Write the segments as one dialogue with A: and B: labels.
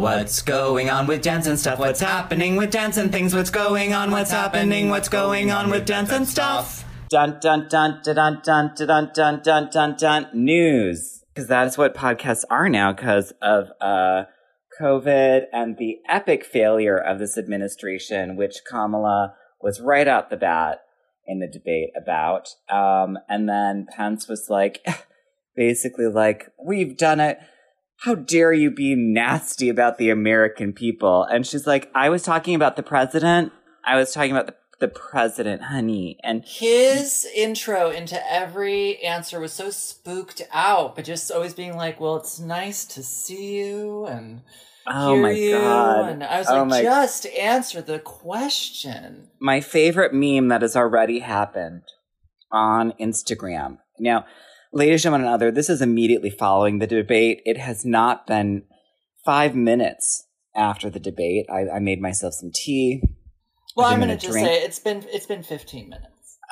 A: What's going on with dance and stuff? What's happening with dance and things? What's going on? What's happening? What's going on with dance and stuff? Dun dun dun dun dun dun dun dun dun dun news. Because that is what podcasts are now because of uh COVID and the epic failure of this administration, which Kamala was right out the bat in the debate about. Um, and then Pence was like, basically like, we've done it. How dare you be nasty about the American people? And she's like, I was talking about the president. I was talking about the, the president, honey. And
B: his intro into every answer was so spooked out, but just always being like, well, it's nice to see you. And
A: Oh my
B: you.
A: god!
B: And I was
A: oh
B: like, just answer the question.
A: my favorite meme that has already happened on Instagram. Now, ladies and gentlemen, and other, this is immediately following the debate. It has not been five minutes after the debate. I, I made myself some tea.
B: Well, I'm gonna just
A: drink.
B: say it's been it's been 15 minutes.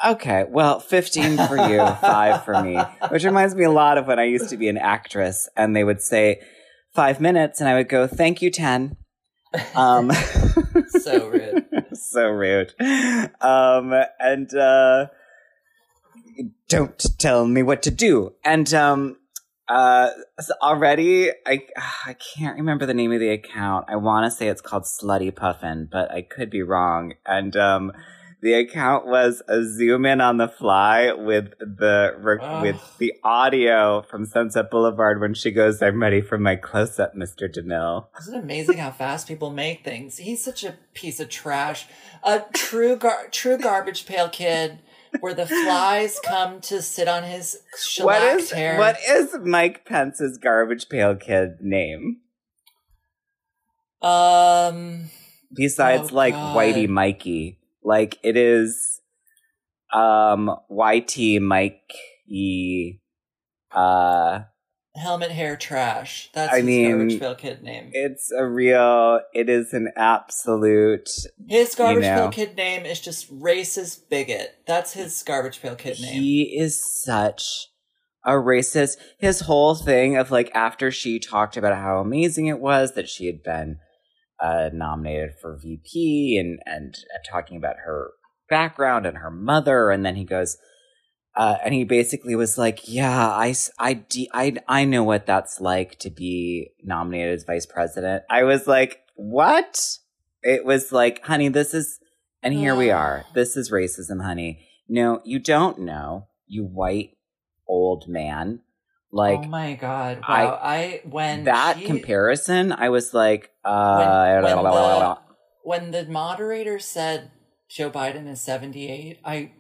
A: Okay, well, 15 for you, five for me, which reminds me a lot of when I used to be an actress and they would say five minutes and I would go, thank you, 10. Um,
B: So rude.
A: so rude. Um, and, uh, don't tell me what to do. And, um, uh, already, I, I can't remember the name of the account. I want to say it's called Slutty Puffin, but I could be wrong. And, um, the account was a zoom in on the fly with the re- with the audio from Sunset Boulevard when she goes, "I'm ready for my close up, Mr. DeMille."
B: Isn't it amazing how fast people make things? He's such a piece of trash. A true gar- true garbage pail kid where the flies come to sit on his
A: What
B: shellacked
A: is
B: hair.
A: what is Mike Pence's garbage pail kid name
B: Um
A: besides
B: Oh,
A: like
B: God.
A: Whitey Mikey? Like it is um YT Mikey uh
B: helmet hair trash. That's
A: I
B: his
A: mean,
B: garbage pail kid name.
A: it's a real it is an absolute
B: His garbage
A: know.
B: pail kid name is just racist bigot. That's his garbage pail kid name.
A: He is such a racist. His whole thing of like after she talked about how amazing it was that she had been uh, nominated for VP and and talking about her background and her mother, and then he goes. Uh, and he basically was like, "Yeah, I, I, de- I, I know what that's like to be nominated as vice president." I was like, "What?" It was like, "Honey, this is," and here we are. This is racism, honey. No, you don't know, you white old man. Like
B: oh my god!
A: I-
B: Wow! I, when
A: that
B: she-
A: comparison, I was like, uh,
B: when, when, the, when the moderator said Joe Biden is seventy eight, I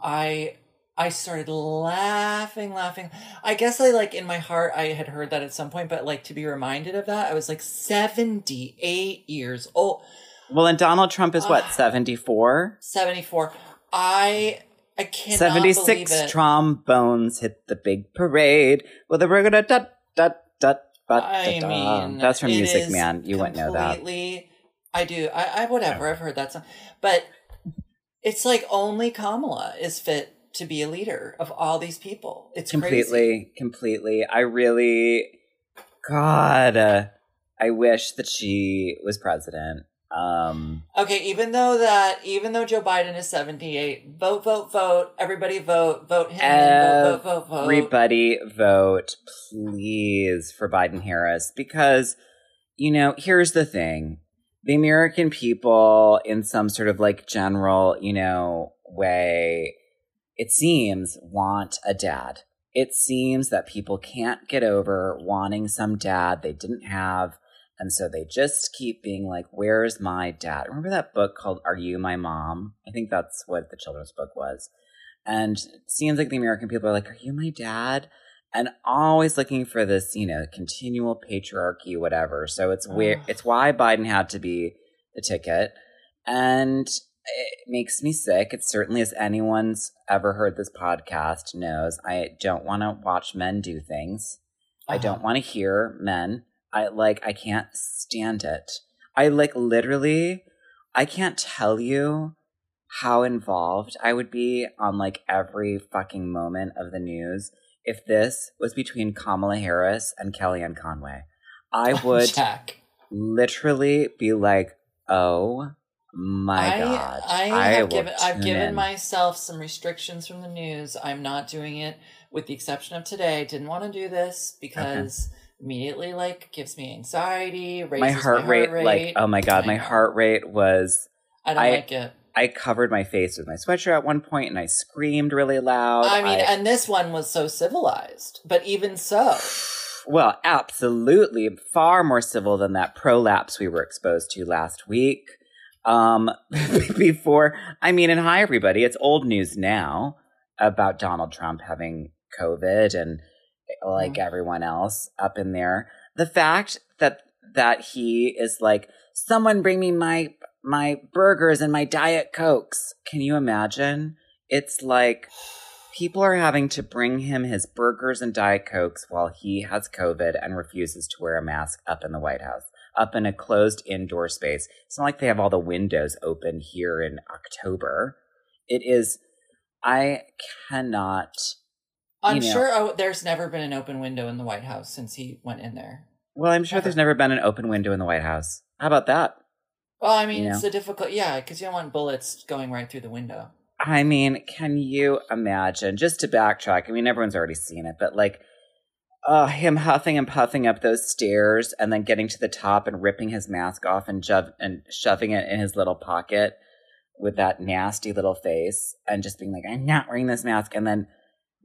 B: I I started laughing, laughing. I guess I like in my heart I had heard that at some point, but like to be reminded of that, I was like seventy eight years old.
A: well, and Donald Trump is what
B: Ah.
A: seventy four.
B: 74. I I cannot
A: 76
B: believe it.
A: trombones hit the big parade with a da da da da
B: I
A: da.
B: mean,
A: That's from Music Man. You wouldn't know that.
B: I do. I, I whatever. I've heard that song, but it's like only Kamala is fit to be a leader of all these people. It's crazy.
A: Completely, completely. I really, God, uh, I wish that she was president. Um,
B: Okay, even though that, even though Joe Biden is seventy eight, vote, vote, vote. Everybody vote, vote him. vote, vote, vote, vote.
A: Everybody vote, please, for Biden Harris because, you know, here's the thing. The American people, in some sort of like general, you know, way, it seems, want a dad. It seems that people can't get over wanting some dad they didn't have. And so they just keep being like, Where's my dad? Remember that book called Are You My Mom? I think that's what the children's book was. And it seems like the American people are like, Are you my dad? And always looking for this, you know, continual patriarchy, whatever. So it's where it's why Biden had to be the ticket. And it makes me sick. It certainly, as anyone's ever heard this podcast knows, I don't want to watch men do things. I
B: Uh-huh.
A: don't want to hear men. I like I can't stand it. I like literally I can't tell you how involved I would be on like every fucking moment of the news if this was between Kamala Harris and Kellyanne Conway. I would
B: Jack.
A: literally be like, oh my
B: I,
A: god.
B: I
A: will
B: have given I've given
A: in.
B: myself some restrictions from the news. I'm not doing it with the exception of today. Didn't want to do this because immediately like gives me anxiety, raises
A: my heart, rate, like oh my god,
B: I
A: my
B: know.
A: heart rate was
B: I don't
A: I-
B: like it.
A: I covered my face with my sweatshirt at one point and I screamed really loud.
B: I mean, and this one was so civilized, but even so,
A: well, absolutely far more civil than that prolapse we were exposed to last week. Um, before, I mean, and hi everybody, it's old news now about Donald Trump having COVID and like everyone else up in there. The fact that that he is like, someone bring me my my burgers and my diet cokes. Can you imagine? It's like people are having to bring him his burgers and diet cokes while he has COVID and refuses to wear a mask up in the White House, up in a closed indoor space. It's not like they have all the windows open here in October. It is. I cannot.
B: I'm
A: know.
B: sure oh, there's never been an open window in the White House since he went in there.
A: Well, I'm sure there's never been an open window in the White House. How about that?
B: Well, I mean,
A: You
B: it's a difficult, yeah, because you don't want bullets going right through the window.
A: I mean, can you imagine? Just to backtrack, I mean, everyone's already seen it, but like, uh, him huffing and puffing up those stairs, and then getting to the top and ripping his mask off and shove and shoving it in his little pocket with that nasty little face, and just being like, "I'm not wearing this mask," and then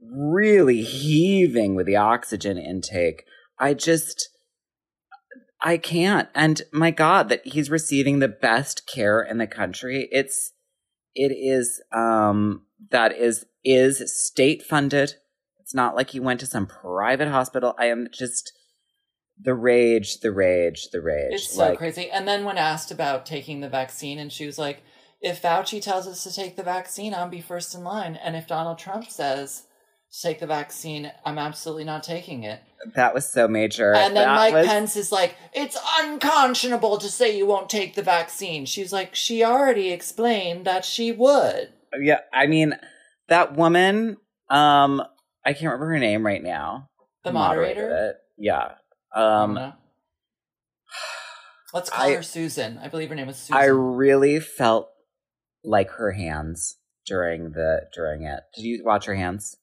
A: really heaving with the oxygen intake. I just. I can't. And my God, that he's receiving the best care in the country. It's it is um that is is state funded. It's not like he went to some private hospital. I am just the rage, the rage, the rage.
B: It's so
A: like,
B: crazy. And then when asked about taking the vaccine, and she was like, if Fauci tells us to take the vaccine, I'll be first in line. And if Donald Trump says to take the vaccine, I'm absolutely not taking it.
A: That was so major.
B: And then
A: That
B: Mike
A: was-
B: Pence is like, it's unconscionable to say you won't take the vaccine. She's like, she already explained that she would.
A: Yeah, I mean that woman. Um, I can't remember her name right now.
B: The
A: who moderated
B: moderator?
A: Yeah. Um.
B: Let's call
A: I-
B: her Susan. I believe her name was Susan.
A: I really felt like her hands during the during it. Did you watch her hands?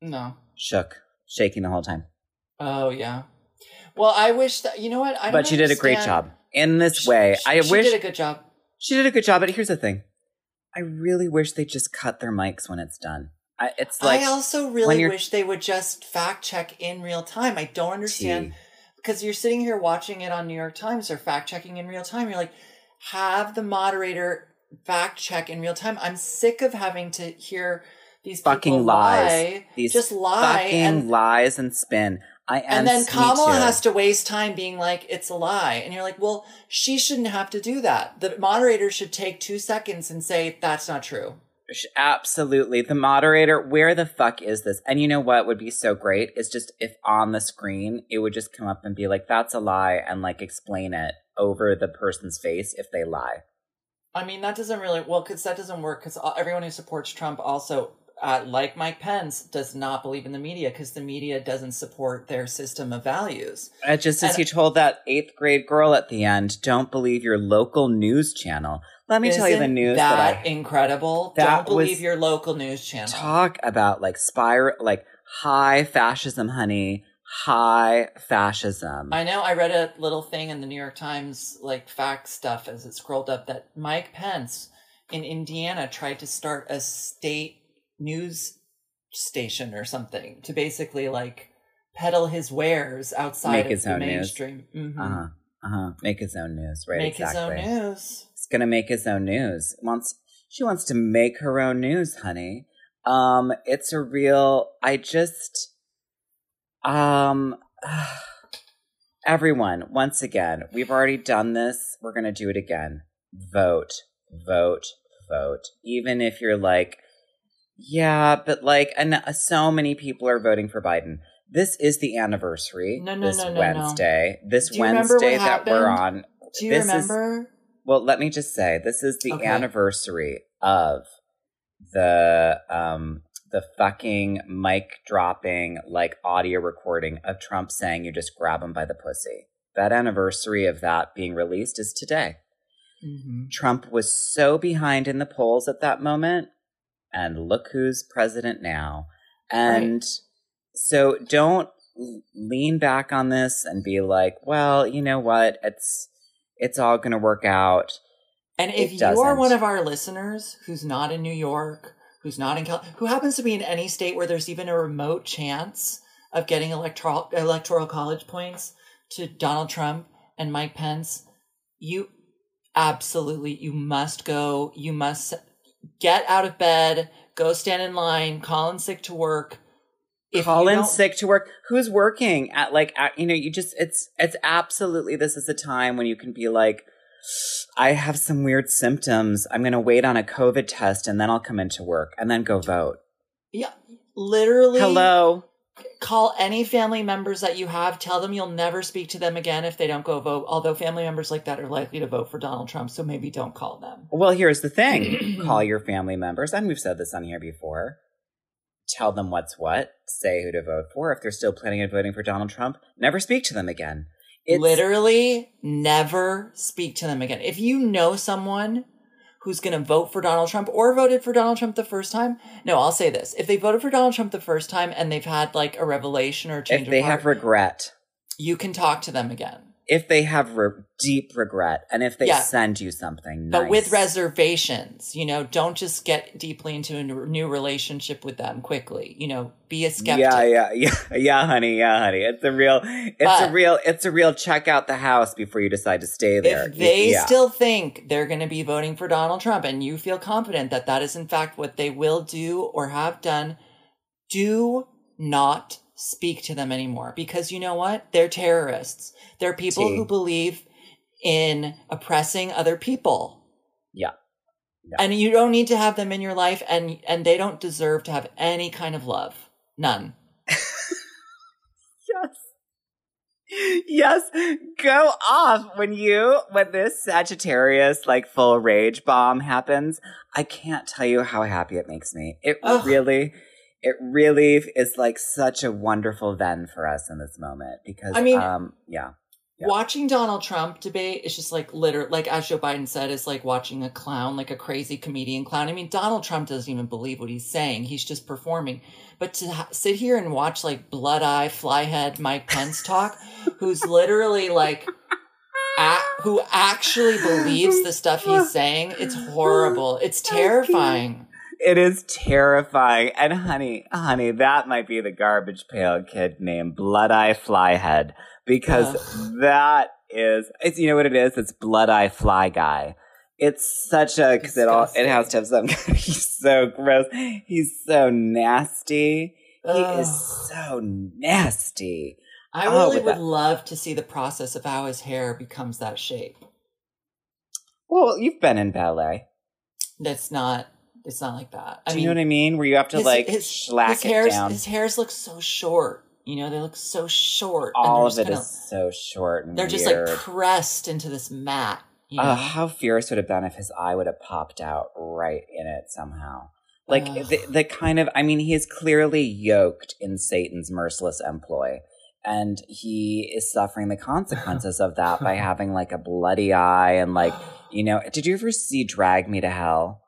B: no.
A: Shook, shaking the whole time.
B: Oh yeah. Well, I wish that you know what. I
A: but she did a great job in this
B: She-
A: way.
B: she-
A: I
B: she
A: wish
B: did a good job.
A: she did a good job. But here's the thing: I really wish they just cut their mics when it's done. I, it's like
B: I also really wish they would just fact check in real time. I don't understand because you're sitting here watching it on New York Times or fact checking in real time. You're like, have the moderator fact check in real time. I'm sick of having to hear these
A: fucking lies.
B: lie,
A: These
B: just lie,
A: fucking
B: and
A: lies and spin. I
B: and then Kamala has to waste time being like, it's a lie. And you're like, well, she shouldn't have to do that. The moderator should take two seconds and say, that's not true.
A: Absolutely. The moderator, where the fuck is this? And you know what would be so great? Is just if on the screen it would just come up and be like, that's a lie, and like explain it over the person's face if they lie.
B: I mean, that doesn't really, well, because that doesn't work because everyone who supports Trump also, uh, like Mike Pence, does not believe in the media because the media doesn't support their system of values.
A: Uh, just as
B: And-
A: you told that eighth grade girl at the end, don't believe your local news channel. Let me tell you the news
B: that,
A: that, I
B: incredible.
A: That
B: Don't believe
A: was-
B: your local news channel.
A: talk about like spiral, like high fascism, honey, high fascism.
B: I know I read a little thing in the New York Times, like fact stuff as it scrolled up, that Mike Pence in Indiana tried to start a state news station or something to basically like peddle his wares outside
A: Make
B: of the mainstream. Mhm.
A: Uh huh. Uh huh. Make his own news, right?
B: Make
A: exactly.
B: his own news.
A: He's gonna make his own news. Wants she wants to make her own news, honey. Um, it's a real. I just, um, everyone. Once again, we've already done this. We're gonna do it again. Vote, vote, vote. Even if you're like, yeah, but like, and so many people are voting for Biden. This is the anniversary.
B: No, no,
A: this
B: no, no, no.
A: Wednesday. This
B: remember what
A: Wednesday that we're on.
B: Do you
A: This is-
B: remember?
A: Well, let me just say this is the
B: Okay.
A: anniversary of the um the fucking mic dropping like audio recording of Trump saying you just grab him by the pussy. that anniversary of that being released is today.
B: Mm-hmm.
A: Trump was so behind in the polls at that moment, and look who's president now. And so don't lean back on this and be like, well, you know what? It's it's all going to work out.
B: And if you are one of our listeners who's not in New York, who's not in Cal, who happens to be in any state where there's even a remote chance of getting electoral electoral college points to Donald Trump and Mike Pence, you absolutely you must go. You must get out of bed, go stand in line, call in sick to work. If
A: Call in sick to work. Who's working at like at, you know? You just it's it's absolutely this is a time when you can be like, I have some weird symptoms. I'm going to wait on a COVID test and then I'll come into work and then go vote.
B: Yeah, literally.
A: Hello.
B: call any family members that you have tell them you'll never speak to them again if they don't go vote although family members like that are likely to vote for donald trump so maybe don't call them
A: Well, here's the thing call your family members, and we've said this on here before. Tell them what's what, say who to vote for. If they're still planning on voting for Donald Trump, never speak to them again. It's,
B: literally never speak to them again if you know someone who's going to vote for donald trump or voted for donald trump the first time no i'll say this if they voted for donald trump the first time and they've had like a revelation or change
A: if they
B: heart,
A: have regret,
B: you can talk to them again
A: if they have re- deep regret, and if they
B: Yeah.
A: send you something,
B: but with reservations you know don't just get deeply into a new relationship with them quickly you know be a skeptic
A: Yeah, yeah, yeah, yeah, honey, yeah, honey. It's a real, it's a real, it's a real. Check out the house before you decide to stay there.
B: if they
A: yeah.
B: still think they're going to be voting for Donald Trump and you feel confident that that is in fact what they will do or have done, do not speak to them anymore because you know what? They're terrorists. They're people
A: T.
B: who believe in oppressing other people.
A: Yeah. Yeah.
B: And you don't need to have them in your life and and they don't deserve to have any kind of love. None.
A: Yes. Yes, go off when you when this Sagittarius like full rage bomb happens. I can't tell you how happy it makes me. It
B: Ugh.
A: really it really is like such a wonderful then for us in this moment because
B: I mean-
A: um yeah. Yeah.
B: Watching Donald Trump debate is just like literally, like as Joe Biden said, is like watching a clown, like a crazy comedian clown. I mean, Donald Trump doesn't even believe what he's saying; he's just performing. But to ha- sit here and watch like blood eye, flyhead Mike Pence talk, who's literally like, a- who actually believes the stuff he's saying, it's horrible. It's terrifying.
A: It is terrifying. And honey, honey, that might be the garbage pail kid named Blood Eye Flyhead because that is, it's, you know what it is? It's Blood Eye Fly Guy. It's such a, cause it all, it has to have some, he's so gross. He's so nasty. He is so nasty.
B: I
A: Oh,
B: really would
A: that-
B: love to see the process of how his hair becomes that shape.
A: Well, you've been in ballet.
B: That's not. It's not like that. I
A: Do
B: mean,
A: you know what I mean? Where you have to
B: his,
A: like
B: his,
A: schlack
B: his
A: it down.
B: His hairs look so short. You know, they look so short.
A: all of it
B: kinda-
A: is so short and
B: They're just like pressed into this mat. You know?
A: Uh, how fierce would have been if his eye would have popped out right in it somehow? Like the, the kind of, I mean, he is clearly yoked in Satan's merciless employ, and he is suffering the consequences of that by having like a bloody eye and like, you know. Did you ever see Drag Me to Hell?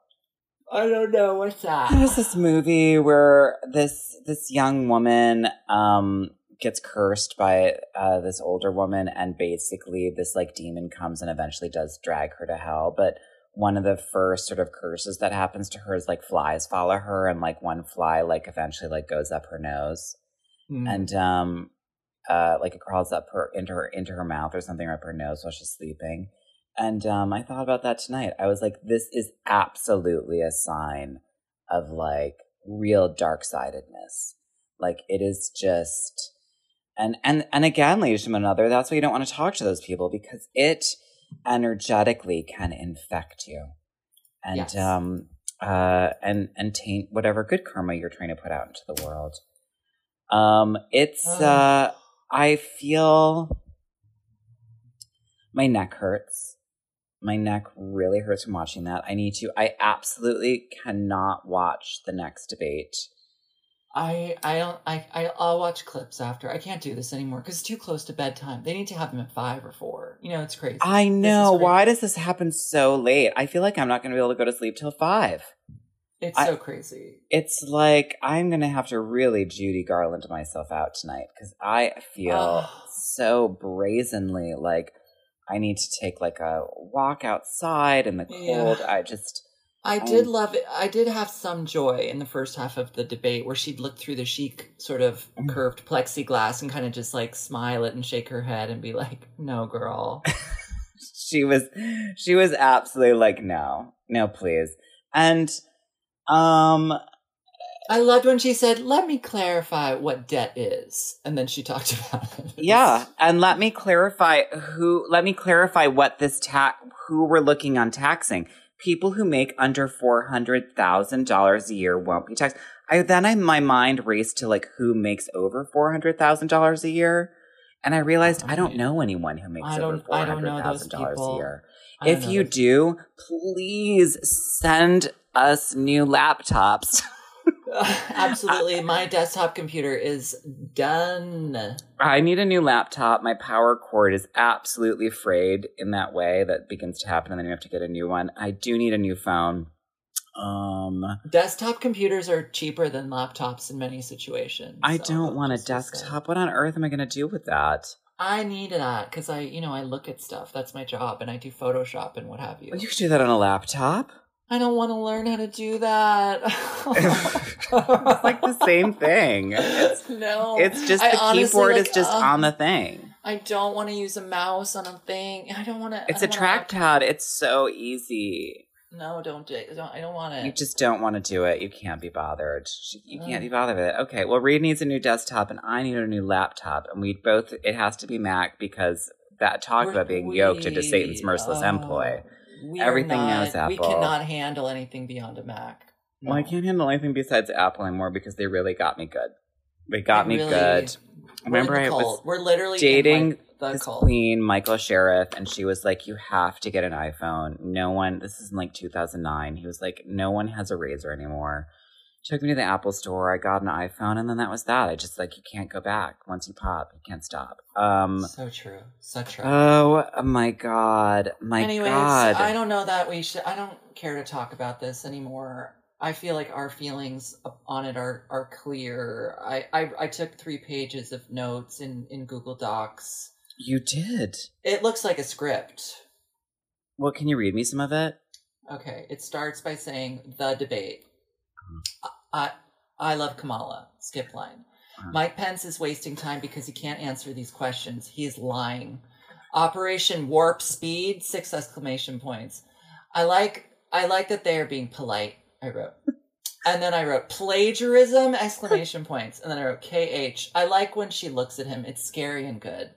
B: I don't know what's that.
A: There's this movie where this this young woman um gets cursed by uh this older woman and basically this like demon comes and eventually does drag her to hell but one of the first sort of curses that happens to her is like flies follow her and like one fly like eventually like goes up her nose
B: Mm.
A: and um uh like it crawls up her into her into her mouth or something or up her nose while she's sleeping and um i thought about that tonight. I was like this is absolutely a sign of like real dark-sidedness. Like it is just and and and again ladies and another that's why you don't want to talk to those people because it energetically can infect you. And
B: Yes.
A: um uh and and taint whatever good karma you're trying to put out into the world. Um it's
B: Ugh.
A: uh i feel my neck hurts my neck really hurts from watching that i need to i absolutely cannot watch the next debate
B: I I don't I, I I'll watch clips after. I can't do this anymore because it's too close to bedtime. They need to have them at five or four. You know, it's crazy.
A: I know.
B: crazy.
A: Why does this happen so late? I feel like I'm not going to be able to go to sleep till five.
B: It's
A: I-
B: so crazy.
A: It's like I'm going to have to really Judy Garland myself out tonight because I feel so brazenly like I need to take like a walk outside in the
B: Yeah.
A: cold. I just.
B: I
A: Um,
B: did love it. I did have some joy in the first half of the debate where she'd look through the chic sort of
A: Mm.
B: curved plexiglass and kind of just like smile it and shake her head and be like, "No, girl."
A: she was she was absolutely like no no please and um
B: I loved when she said, "Let me clarify what debt is," and then she talked about it.
A: yeah and let me clarify who let me clarify what this tax who we're looking on taxing. People who make under $400000 a year won't be taxed. I then i my mind raced to like who makes over $400000 a year and i realized i don't know anyone who makes
B: I
A: over
B: don't know those
A: $400000 a year. if you do please send us new laptops
B: Absolutely. My desktop computer is done.
A: I need a new laptop. My power cord is absolutely frayed in that way that begins to happen, and then you have to get a new one. I do need a new phone. Um,
B: Desktop computers are cheaper than laptops in many situations.
A: I
B: so
A: don't want a desktop. What on earth am I going to do with that?
B: I need that because I, you know, I look at stuff. That's my job, and I do Photoshop and what have you.
A: Well, you could do that on a laptop.
B: I don't want to learn how to do that.
A: it's like the same thing. It's,
B: no,
A: it's just the
B: honestly,
A: keyboard
B: like,
A: is just
B: uh,
A: on the thing.
B: I don't want to use a mouse on a thing. I don't want to.
A: It's a trackpad. It's so easy.
B: No, don't do it. Don't, I don't want it.
A: You just don't want to do it. You can't be bothered. You can't
B: Mm.
A: be bothered with it. Okay, well, Reed needs a new desktop and I need a new laptop. And we both, it has to be Mac because that talk about being yoked into Satan's merciless
B: oh,
A: employ.
B: We
A: Everything
B: not-
A: knows
B: We
A: Apple.
B: cannot handle anything beyond a Mac.
A: Well, I can't handle anything besides Apple anymore because they really got me good. They got
B: They
A: me
B: really-
A: good. Remember,
B: in the
A: I was.
B: We're literally
A: dating
B: the
A: this
B: cult.
A: queen, Michael Sheriff, and she was like, "You have to get an iPhone." No one. This is in like 2009. He was like, "No one has a razor anymore." Took me to the Apple store. I got an iPhone, and then that was that. I just like you can't go back once you pop. You can't stop. Um.
B: So true. So true.
A: Oh my god. My
B: Anyways,
A: god.
B: I don't know that we should. I don't care to talk about this anymore. I feel like our feelings on it are are clear. I I, I took three pages of notes in in Google Docs.
A: you did.
B: It looks like a script.
A: Well, can you read me some of it?
B: Okay, it starts by saying the debate. I I love Kamala. Skip line.
A: Uh-huh.
B: Mike Pence is wasting time because he can't answer these questions. He is lying. Operation Warp Speed, six exclamation points. I like I like that they are being polite, I wrote. And then I wrote plagiarism, exclamation points. And then I wrote KH. I like when she looks at him. It's scary and good.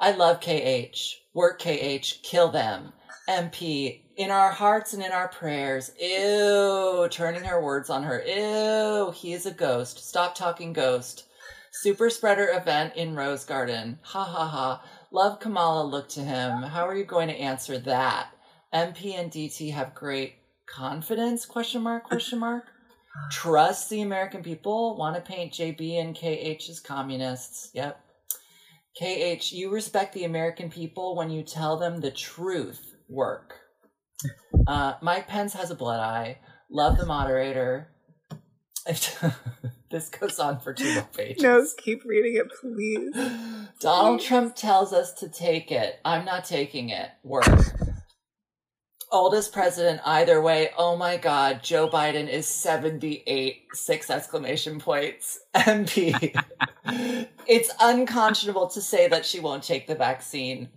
B: I love KH. Work KH. Kill them. MP. In our hearts and in our prayers. Ew. Turning her words on her. Ew. He is a ghost. Stop talking ghost. Super spreader event in Rose Garden. Ha ha ha. Love Kamala look to him. How are you going to answer that? MP and DT have great confidence? Question mark, question mark. Trust the American people. Want to paint JB and KH as communists. Yep. KH, you respect the American people when you tell them the truth. Work. Uh, Mike Pence has a blood eye. Love the moderator. this goes on for two more pages.
A: No, keep reading it, please.
B: Donald Trump tells us to take it. I'm not taking it. Work. Oldest president either way. Oh my God. Joe Biden is 78. Six exclamation points. MP. it's unconscionable to say that she won't take the vaccine.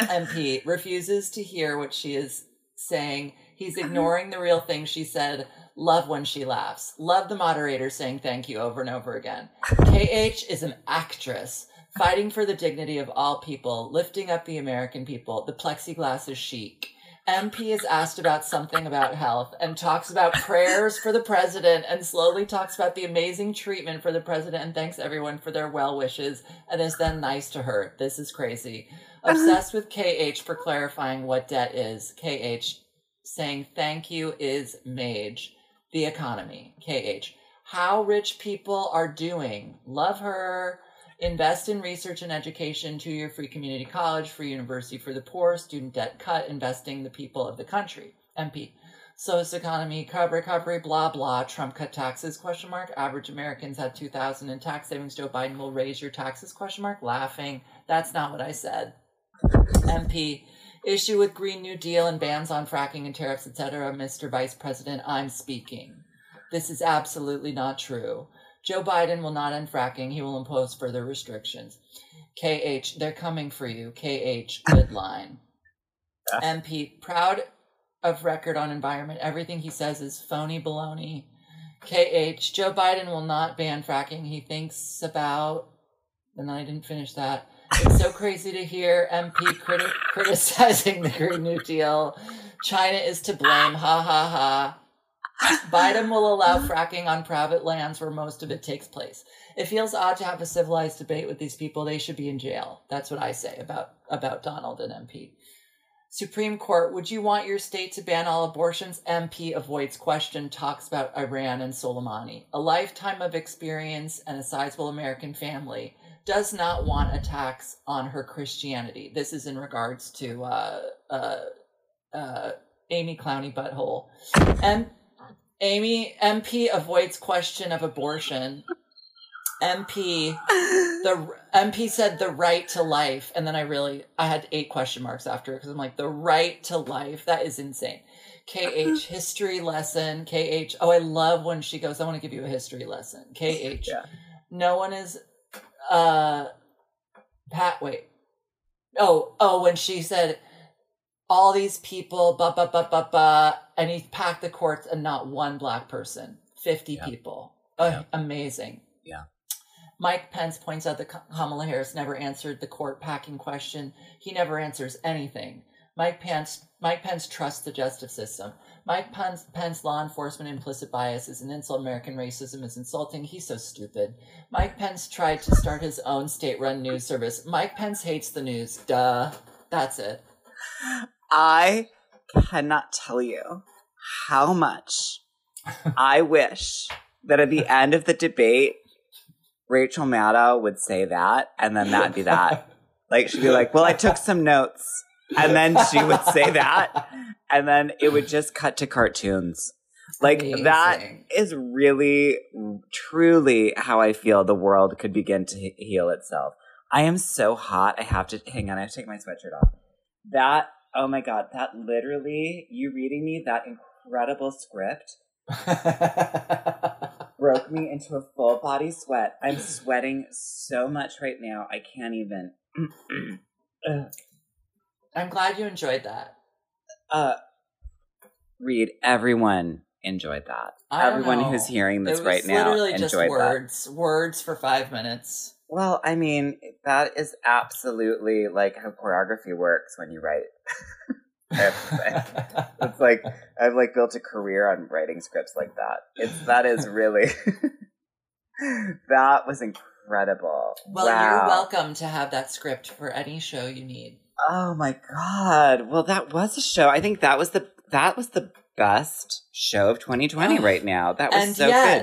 B: MP refuses to hear what she is saying. He's uh-huh. ignoring the real thing she said. Love when she laughs. Love the moderator saying thank you over and over again. KH is an actress fighting for the dignity of all people, lifting up the American people. The plexiglass is chic. MP is asked about something about health and talks about prayers for the president and slowly talks about the amazing treatment for the president and thanks everyone for their well wishes and is then nice to her. This is crazy. Uh-huh. Obsessed with KH for clarifying what debt is. KH saying thank you is mage. The economy. KH. how rich people are doing. Love her. Invest in research and education, two year free community college, free university for the poor, student debt cut, investing the people of the country. MP. Social economy, recovery, blah blah. Trump cut taxes? Question mark. Average Americans have two thousand in tax savings. Joe Biden will raise your taxes? Question mark. Laughing. That's not what I said. MP issue with Green New Deal and bans on fracking and tariffs, etc. Mr. Vice President, I'm speaking. This is absolutely not true. Joe Biden will not end fracking. He will impose further restrictions. KH, they're coming for you. KH, good line. MP, proud of record on environment. Everything he says is phony baloney. KH, Joe Biden will not ban fracking. He thinks about, and I didn't finish that. It's so crazy to hear MP criti- criticizing the Green New Deal. China is to blame. Ha ha ha. Biden will allow fracking on private lands where most of it takes place. It feels odd to have a civilized debate with these people. They should be in jail. That's what I say about, about Donald and MP. Supreme Court, would you want your state to ban all abortions? MP avoids question, talks about Iran and Soleimani. A lifetime of experience and a sizable American family does not want attacks on her Christianity. This is in regards to uh, uh, uh, Amy Clowney Butthole. And Amy MP avoids question of abortion. MP the MP said the right to life, and then I really I had eight question marks after it because I'm like the right to life. That is insane. KH history lesson. KH oh I love when she goes I want to give you a history lesson. KH
A: Yeah.
B: no one is uh Pat wait oh oh when she said all these people, ba ba ba ba ba, and he packed the courts and not one black person, fifty
A: Yeah.
B: people. Oh,
A: Yeah.
B: Amazing.
A: Yeah.
B: Mike Pence points out that Kamala Harris never answered the court packing question. He never answers anything. Mike Pence, Mike Pence trusts the justice system. Mike Pence, Pence law enforcement implicit bias is an insult. American racism is insulting. He's so stupid. Mike Pence tried to start his own state-run news service. Mike Pence hates the news. Duh. That's it.
A: I cannot tell you how much I wish that at the end of the debate, Rachel Maddow would say that, and then that'd be that. Like she'd be like, "Well, I took some notes," and then she would say that, and then it would just cut to cartoons. Like that
B: Amazing.
A: is really, truly how I feel the world could begin to heal itself. I am so hot. I have to hang on. I have to take my sweatshirt off. That oh my god, that literally you reading me that incredible script broke me into a full body sweat. I'm sweating so much right now. I can't even.
B: I'm glad you enjoyed that.
A: uh, read everyone enjoyed that. Everyone
B: know.
A: who's hearing this right now
B: literally just
A: enjoyed that.
B: words, words for five minutes.
A: Well, I mean, that is absolutely like how choreography works when you write. It's like I've like built a career on writing scripts like that. It's that is really that was incredible.
B: well,
A: wow.
B: you're welcome to have that script for any show you need.
A: Oh my god. Well, that was a show. I think that was the that was the best show of 2020
B: Oh.
A: right now. That was
B: and
A: so
B: yet,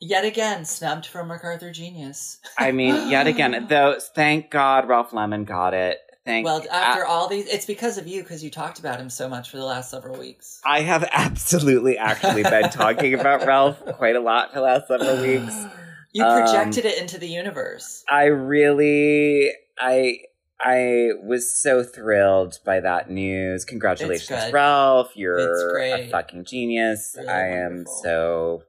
A: good.
B: yet again, snubbed from MacArthur Genius.
A: I mean, yet again, though. Thank God Ralph Lemon got it. Thank.
B: Well, after all these, it's because of you because you talked about him so much for the last several weeks.
A: I have absolutely actually been talking about Ralph quite a lot for the last several weeks.
B: You
A: Um,
B: projected it into the universe.
A: I really, I, I was so thrilled by that news. Congratulations. Ralph! You're a fucking genius.
B: Really
A: I am
B: wonderful.
A: so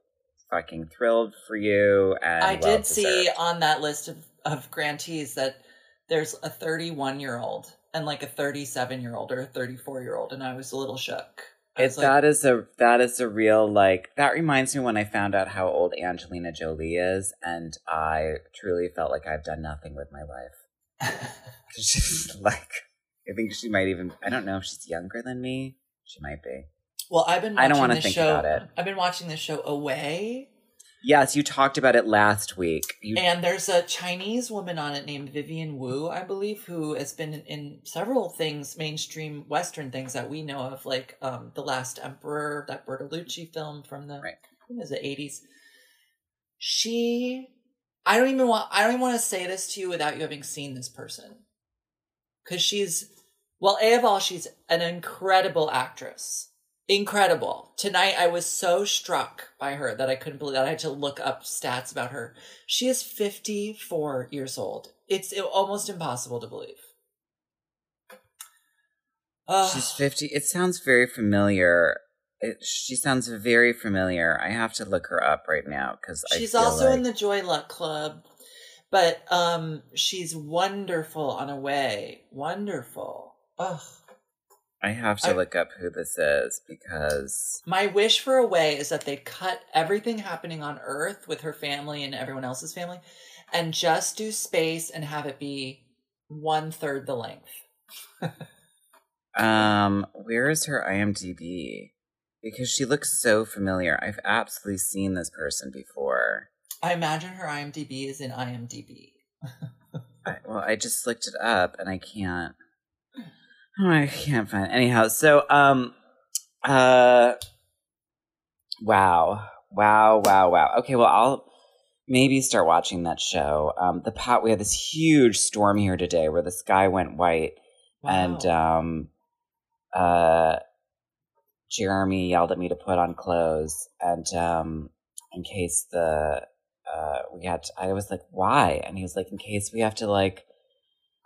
A: fucking thrilled for you. And
B: I
A: well
B: did see on that list of, of grantees that there's a 31 year old and like a 37 year old or a 34 year old, and I was a little shook.
A: It,
B: like,
A: that is a that is a real like that reminds me when I found out how old Angelina Jolie is, and I truly felt like I've done nothing with my life. Like, I think she might even. I don't know if she's younger than me. She might be.
B: well, I've been.
A: I don't wanna think
B: show,
A: about it.
B: I've been watching this show Away,
A: Yes, you talked about it last week. You,
B: and there's a Chinese woman on it named Vivian Wu, I believe, who has been in, several things, mainstream Western things that we know of, like um, The Last Emperor, that Bertolucci film from the
A: Right.
B: I was the 80s. she I don't even want I don't even want to say this to you without you having seen this person. Cause she's well, A of all, she's an incredible actress. Incredible. Tonight I was so struck by her that I couldn't believe that I had to look up stats about her. She is 54 years old. It's almost impossible to believe.
A: She's 50. It sounds very familiar. It, she sounds very familiar. I have to look her up right now because
B: she's also like... in the Joy Luck Club, but um, she's wonderful on Away. Wonderful. Ugh.
A: I have to I, look up who this is because
B: my wish for Away is that they cut everything happening on Earth with her family and everyone else's family, and just do space and have it be one third the length.
A: um, where is her IMDb? because she looks so familiar. I've absolutely seen this person before.
B: I imagine her IMDb is in IMDb.
A: I, well, I just looked it up and I can't. Oh, I can't find. It. Anyhow, so um, uh, wow, wow, wow, wow. Okay, well, I'll maybe start watching that show. Um, the pot. We had this huge storm here today where the sky went white, wow. and um, uh Jeremy yelled at me to put on clothes, and um, in case the uh, we had, to, I was like, why? And he was like, in case we have to like,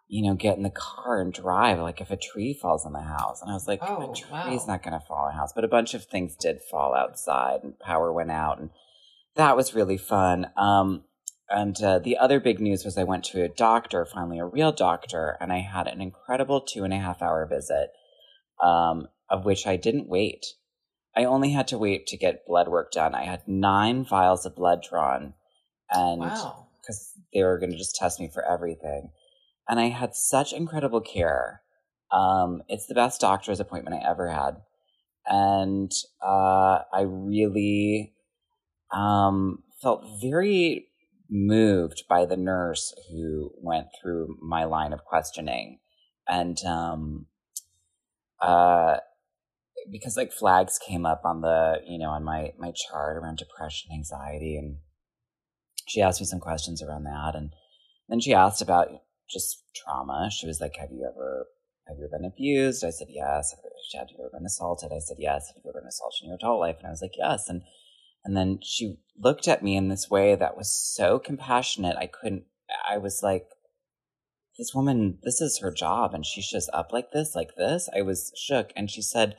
A: you know, get in the car and drive, like if a tree falls in the house. And I was like, oh, a tree's wow. not going to fall in the house, but a bunch of things did fall outside, and power went out, and that was really fun. Um, and uh, the other big news was I went to a doctor, finally a real doctor, and I had an incredible two and a half hour visit. Um, of which I didn't wait. I only had to wait to get blood work done. I had nine vials of blood drawn, and because wow. they were going to just test me for everything, and I had such incredible care. Um, it's the best doctor's appointment I ever had, and uh, I really um, felt very moved by the nurse who went through my line of questioning, and um, uh, because like flags came up on the you know on my my chart around depression anxiety and she asked me some questions around that. And then she asked about just trauma she was like have you ever have you ever been abused i said yes have you ever been assaulted i said yes have you ever been assaulted in your adult life and i was like yes and and then she looked at me in this way that was so compassionate i couldn't i was like this woman this is her job and she's just up like this like this i was shook and she said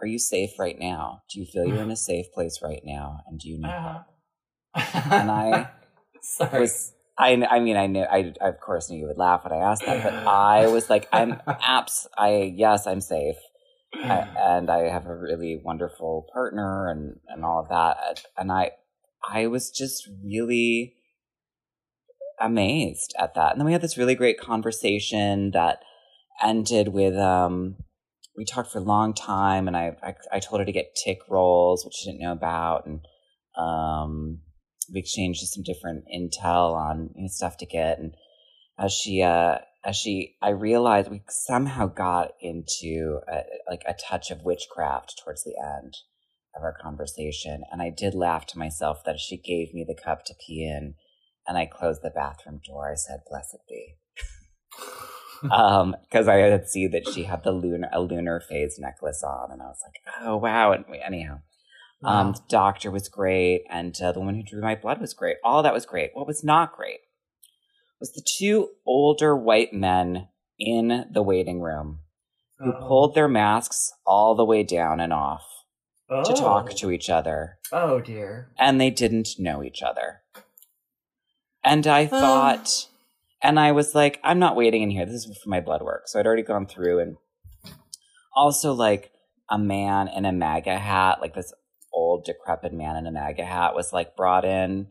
A: are you safe right now? Do you feel you're in a safe place right now? And do you need uh-huh. help? and I Sorry. was, I, I mean, I knew, I, I, of course knew you would laugh when I asked that, but I was like, I'm apps, I, yes, I'm safe. I, and I have a really wonderful partner and, and all of that. And I, I was just really amazed at that. And then we had this really great conversation that ended with, um, we talked for a long time, and I, I, I told her to get tick rolls, which she didn't know about, and um, we exchanged some different intel on you know, stuff to get. And as she uh, as she, I realized we somehow got into a, like a touch of witchcraft towards the end of our conversation, and I did laugh to myself that she gave me the cup to pee in, and I closed the bathroom door. I said, "Blessed be." um, because I had seen that she had the lunar a lunar phase necklace on, and I was like, oh wow. And anyhow, wow. um, the doctor was great, and uh, the woman who drew my blood was great. All that was great. What was not great was the two older white men in the waiting room who oh. pulled their masks all the way down and off oh. to talk to each other.
B: Oh dear.
A: And they didn't know each other. And I thought and I was like, I'm not waiting in here. This is for my blood work. So I'd already gone through and also like a man in a MAGA hat, like this old decrepit man in a MAGA hat was like brought in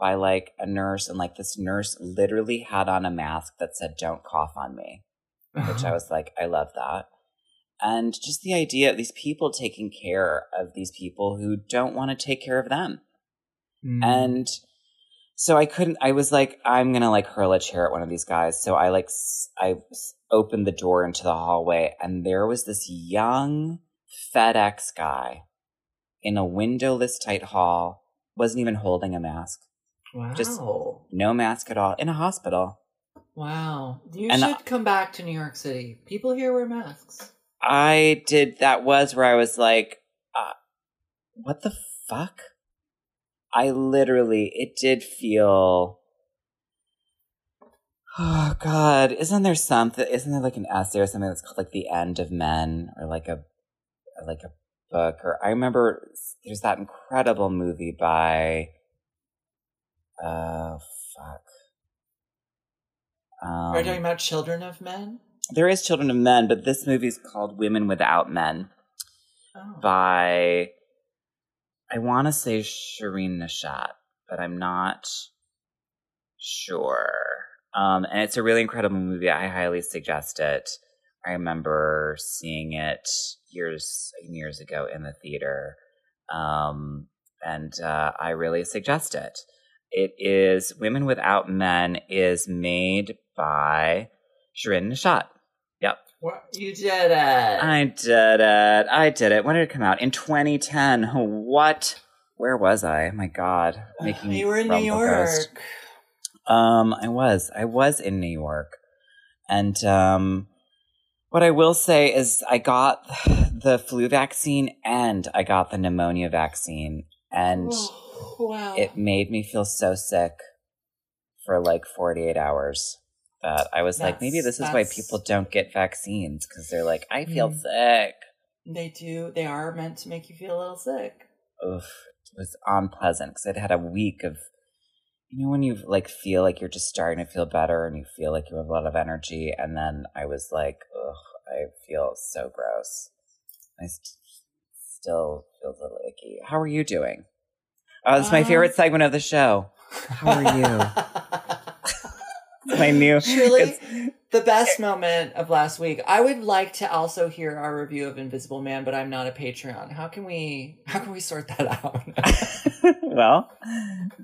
A: by like a nurse and like this nurse literally had on a mask that said don't cough on me which i was like i love that and just the idea of these people taking care of these people who don't want to take care of them mm. and so I couldn't, I was like, I'm going to like hurl a chair at one of these guys. So I like, I opened the door into the hallway and there was this young FedEx guy in a windowless tight hall, wasn't even holding a mask.
B: Wow.
A: Just- No mask at all in a hospital.
B: wow. You
A: And
B: should come back to New York City. People here wear masks.
A: I did that was where I was like, uh, what the fuck? I literally, it did feel. Oh God! Isn't there something? Isn't there like an essay or something that's called like "The End of Men" or like a, like a book? Or I remember there's that incredible movie by. Oh fuck! Um,
B: Are you talking about Children of Men?
A: there is Children of Men, but this movie is called Women Without Men
B: Oh.
A: by I want to say Shirin Neshat, but I'm not sure. Um, and it's a really incredible movie. I highly suggest it. I remember seeing it years years ago in the theater, um, and uh, I really suggest it. It is Women Without Men is made by Shirin Neshat. Yep.
B: What? You did it.
A: I did it. I did it. When did it come out? In 2010. What? Where was I? My God. Making
B: you were in New York.
A: Ghost. Um, I was. I was in New York. And um what I will say is I got the flu vaccine and I got the pneumonia vaccine and
B: Oh, wow.
A: it made me feel so sick for like 48 hours that I was like, maybe this is why people don't get vaccines because they're like, I feel
B: Mm.
A: sick.
B: they do. They are meant to make you feel a little sick.
A: Oof, it was unpleasant because I'd had a week of, you know, when you like feel like you're just starting to feel better and you feel like you have a lot of energy, and then I was like, ugh, I feel so gross. I st- still feel a little icky. How are you doing? Oh, it's my
B: Um,
A: favorite segment of the show. How are you? My new.
B: Truly,
A: it's-
B: the best moment of last week. I would like to also hear our review of Invisible Man, but I'm not a Patreon. How can we? How can we sort that out?
A: well,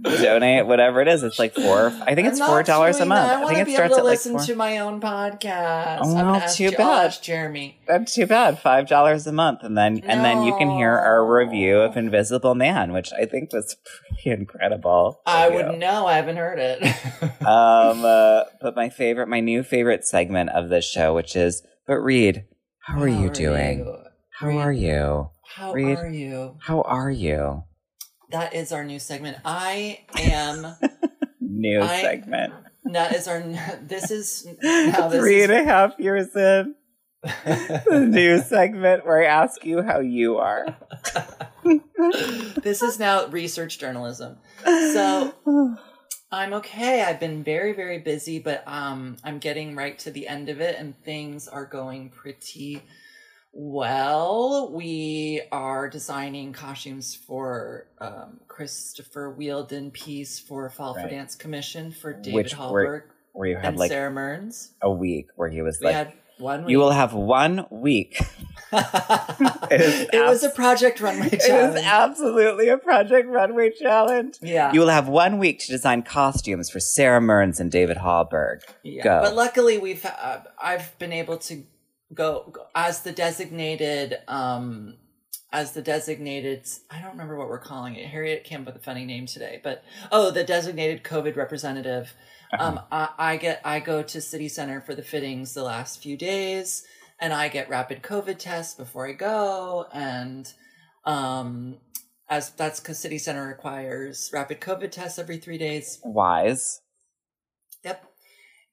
A: donate whatever it is. It's like four. I think it's four dollars a month.
B: that. I,
A: I think it
B: be able
A: starts
B: to
A: at like
B: listen
A: four.
B: to my own podcast.
A: Oh, well, too
B: Jer-
A: bad.
B: Jeremy.
A: That's too bad. Five dollars a month, and then and then you can hear our review of Invisible Man, which I think was pretty incredible.
B: I wouldn't know. I haven't heard it.
A: Um, uh, but my favorite, my new favorite segment of this show, which is, but Reed, how are you doing?
B: you?
A: How
B: Reed,
A: are you?
B: How
A: Reed?
B: are you?
A: How are you?
B: That is our new segment. I am.
A: New
B: I-
A: segment.
B: that is our. This is now. This
A: Three
B: is,
A: a half years in. the new segment where I ask you how you are.
B: this is now research journalism. So- I'm okay. I've been very, very busy, but um, I'm getting right to the end of it, and things are going pretty well. We are designing costumes for um, Christopher Wheeldon piece for Fall for Dance Commission for David
A: Which were-
B: Hallberg
A: where you had
B: and
A: like
B: Sara Mearns.
A: a week where he was
B: We
A: like,
B: had one week.
A: "You will have one week."
B: it
A: is
B: was a project runway
A: It
B: was
A: absolutely a Project Runway challenge.
B: yeah.
A: You will have one week to design costumes for Sara Mearns and David Hallberg.
B: Yeah,
A: Go.
B: but luckily we've uh, I've been able to go, go as the designated um as the designated I don't remember what we're calling it. Harriet came up with a funny name today, but oh, the designated COVID representative. Um, I, I get I go to City Center for the fittings the last few days, and I get rapid COVID tests before I go, and um. As that's because City Center requires rapid COVID tests every three days.
A: Wise.
B: Yep.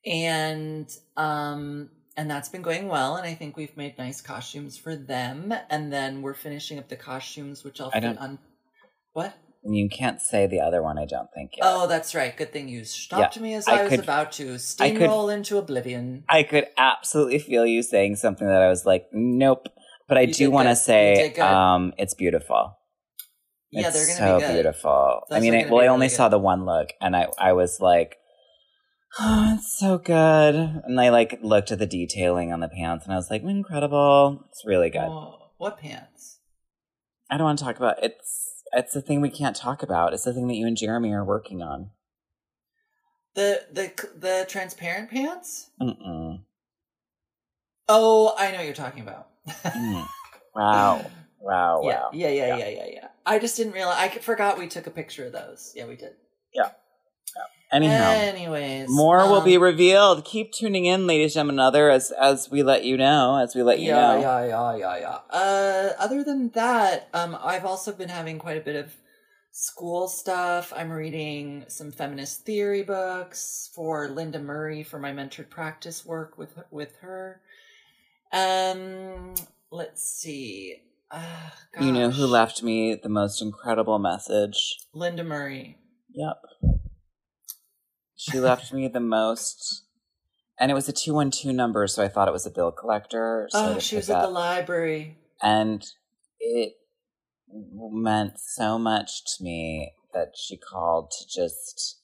B: And um and that's been going well and I think we've made nice costumes for them and then we're finishing up the costumes which I'll
A: I
B: fit on What?
A: You can't say the other one, I don't think. Yet.
B: Oh, that's right. Good thing you stopped me as
A: I
B: I, was
A: could-
B: about to
A: could-
B: steamroll into oblivion.
A: I could absolutely feel you saying something that I was like, nope. But I
B: You
A: do want to say, um, it's beautiful.
B: Yeah,
A: it's
B: they're gonna
A: so
B: be good.
A: beautiful. I mean, I, well, I only
B: really
A: saw
B: good.
A: the one look, and I, I was like, oh, it's so good. And I like looked at the detailing on the pants, and I was like, incredible. It's really good.
B: Oh, what pants?
A: I don't want to talk about it's. It's the thing we can't talk about. It's the thing that you and Jeremy are working on.
B: The the the transparent pants?
A: Mm-mm.
B: Oh, I know what you're talking about.
A: Mm. Wow. Wow.
B: yeah,
A: Wow.
B: yeah, yeah,
A: Yeah.
B: yeah, yeah, yeah. I just didn't realize. I forgot we took a picture of those. Yeah, we did.
A: Anyhow,
B: Anyways,
A: more will
B: um,
A: be revealed. Keep tuning in, ladies and gentlemen, other as as we let you know, as we let you
B: yeah,
A: know.
B: yeah, yeah, yeah, yeah. Uh, other than that, um, I've also been having quite a bit of school stuff. I'm reading some feminist theory books for Linda Murray for my mentored practice work with with her. Um, let's see. Uh,
A: You know who left me the most incredible message?
B: Linda Murray.
A: Yep. She left me the most, and it was a two one two number, so I thought it was a bill collector. So
B: Oh, she was at the library.
A: and it meant so much to me that she called to just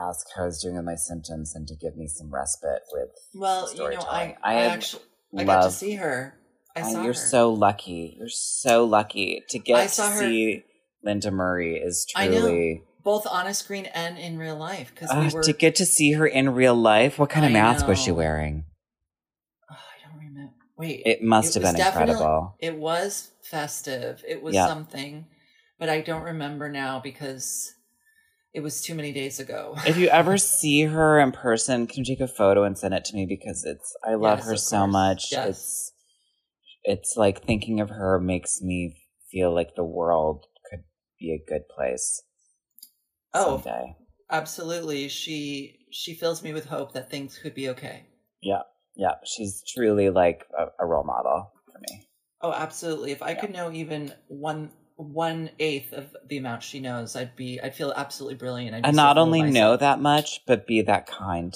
A: ask how I was doing with my symptoms and to give me some respite with
B: Well, you know, I. I,
A: have
B: actually I got to see her. I
A: I-
B: saw
A: you're
B: her.
A: so lucky. You're so lucky to get
B: I
A: to
B: her-
A: see Linda Murray is
B: I
A: truly.
B: Both on a screen and in real life because
A: Ugh,
B: we were.
A: to get to see her in real life, what kind of
B: I
A: mask was she wearing?
B: Oh, I don't remember. Wait,
A: It must
B: It
A: have been incredible.
B: It was festive. It was
A: Yeah.
B: something, but I don't remember now because it was too many days ago.
A: if you ever see her in person, can you take a photo and send it to me because it's I love
B: Yes,
A: her so much.
B: Yes.
A: It's it's like thinking of her makes me feel like the world could be a good place
B: oh,
A: someday.
B: absolutely. She she fills me with hope that things could be okay.
A: Yeah, yeah, she's truly like a, a role model for me.
B: Oh, absolutely. If I
A: Yeah.
B: could know even one one eighth of the amount she knows, I'd be I'd feel absolutely brilliant. I'd
A: And not only know that much, but be that kind.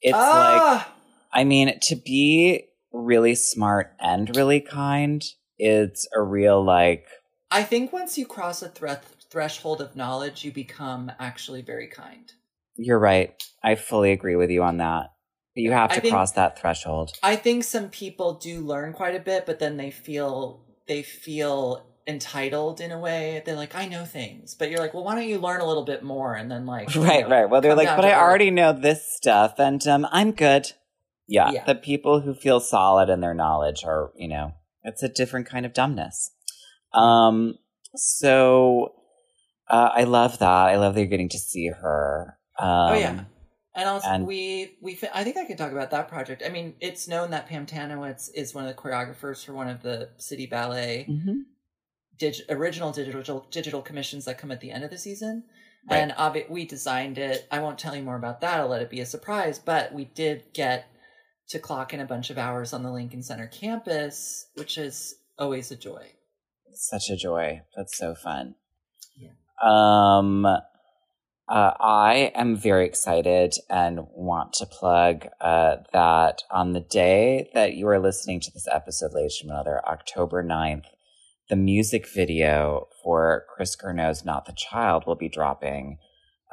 A: It's like
B: ah!
A: I mean, to be really smart and really kind, it's a real like
B: I think once you cross a thre- threshold of knowledge, you become actually very kind.
A: You're right. I fully agree with you on that. You have to
B: think-
A: cross that threshold.
B: I think some people do learn quite a bit, but then they feel they feel entitled in a way. They're like, I know things, but you're like, well, why don't you learn a little bit more? And then like,
A: Right,
B: know,
A: right. Well, they're like, but I
B: earth."
A: already know this stuff and um, I'm good. Yeah,
B: Yeah.
A: The people who feel solid in their knowledge are, you know, it's a different kind of dumbness. Um, so uh, I love that. I love that you're getting to see her. Um,
B: Oh yeah. And also,
A: and-
B: we we I think I could talk about that project. I mean, it's known that Pam Tanowitz is one of the choreographers for one of the city ballet
A: mhm.
B: dig- original digital digital commissions that come at the end of the season.
A: Right.
B: And obvi- we designed it. I won't tell you more about that. I'll let it be a surprise. But we did get to clock in a bunch of hours on the Lincoln Center campus, which is always a joy.
A: Such a joy. That's so fun.
B: Yeah.
A: Um, uh, I am very excited and want to plug uh, that on the day that you are listening to this episode, ladies and gentlemen, October 9th, the music video for Chris Gurnow's Not the Child will be dropping,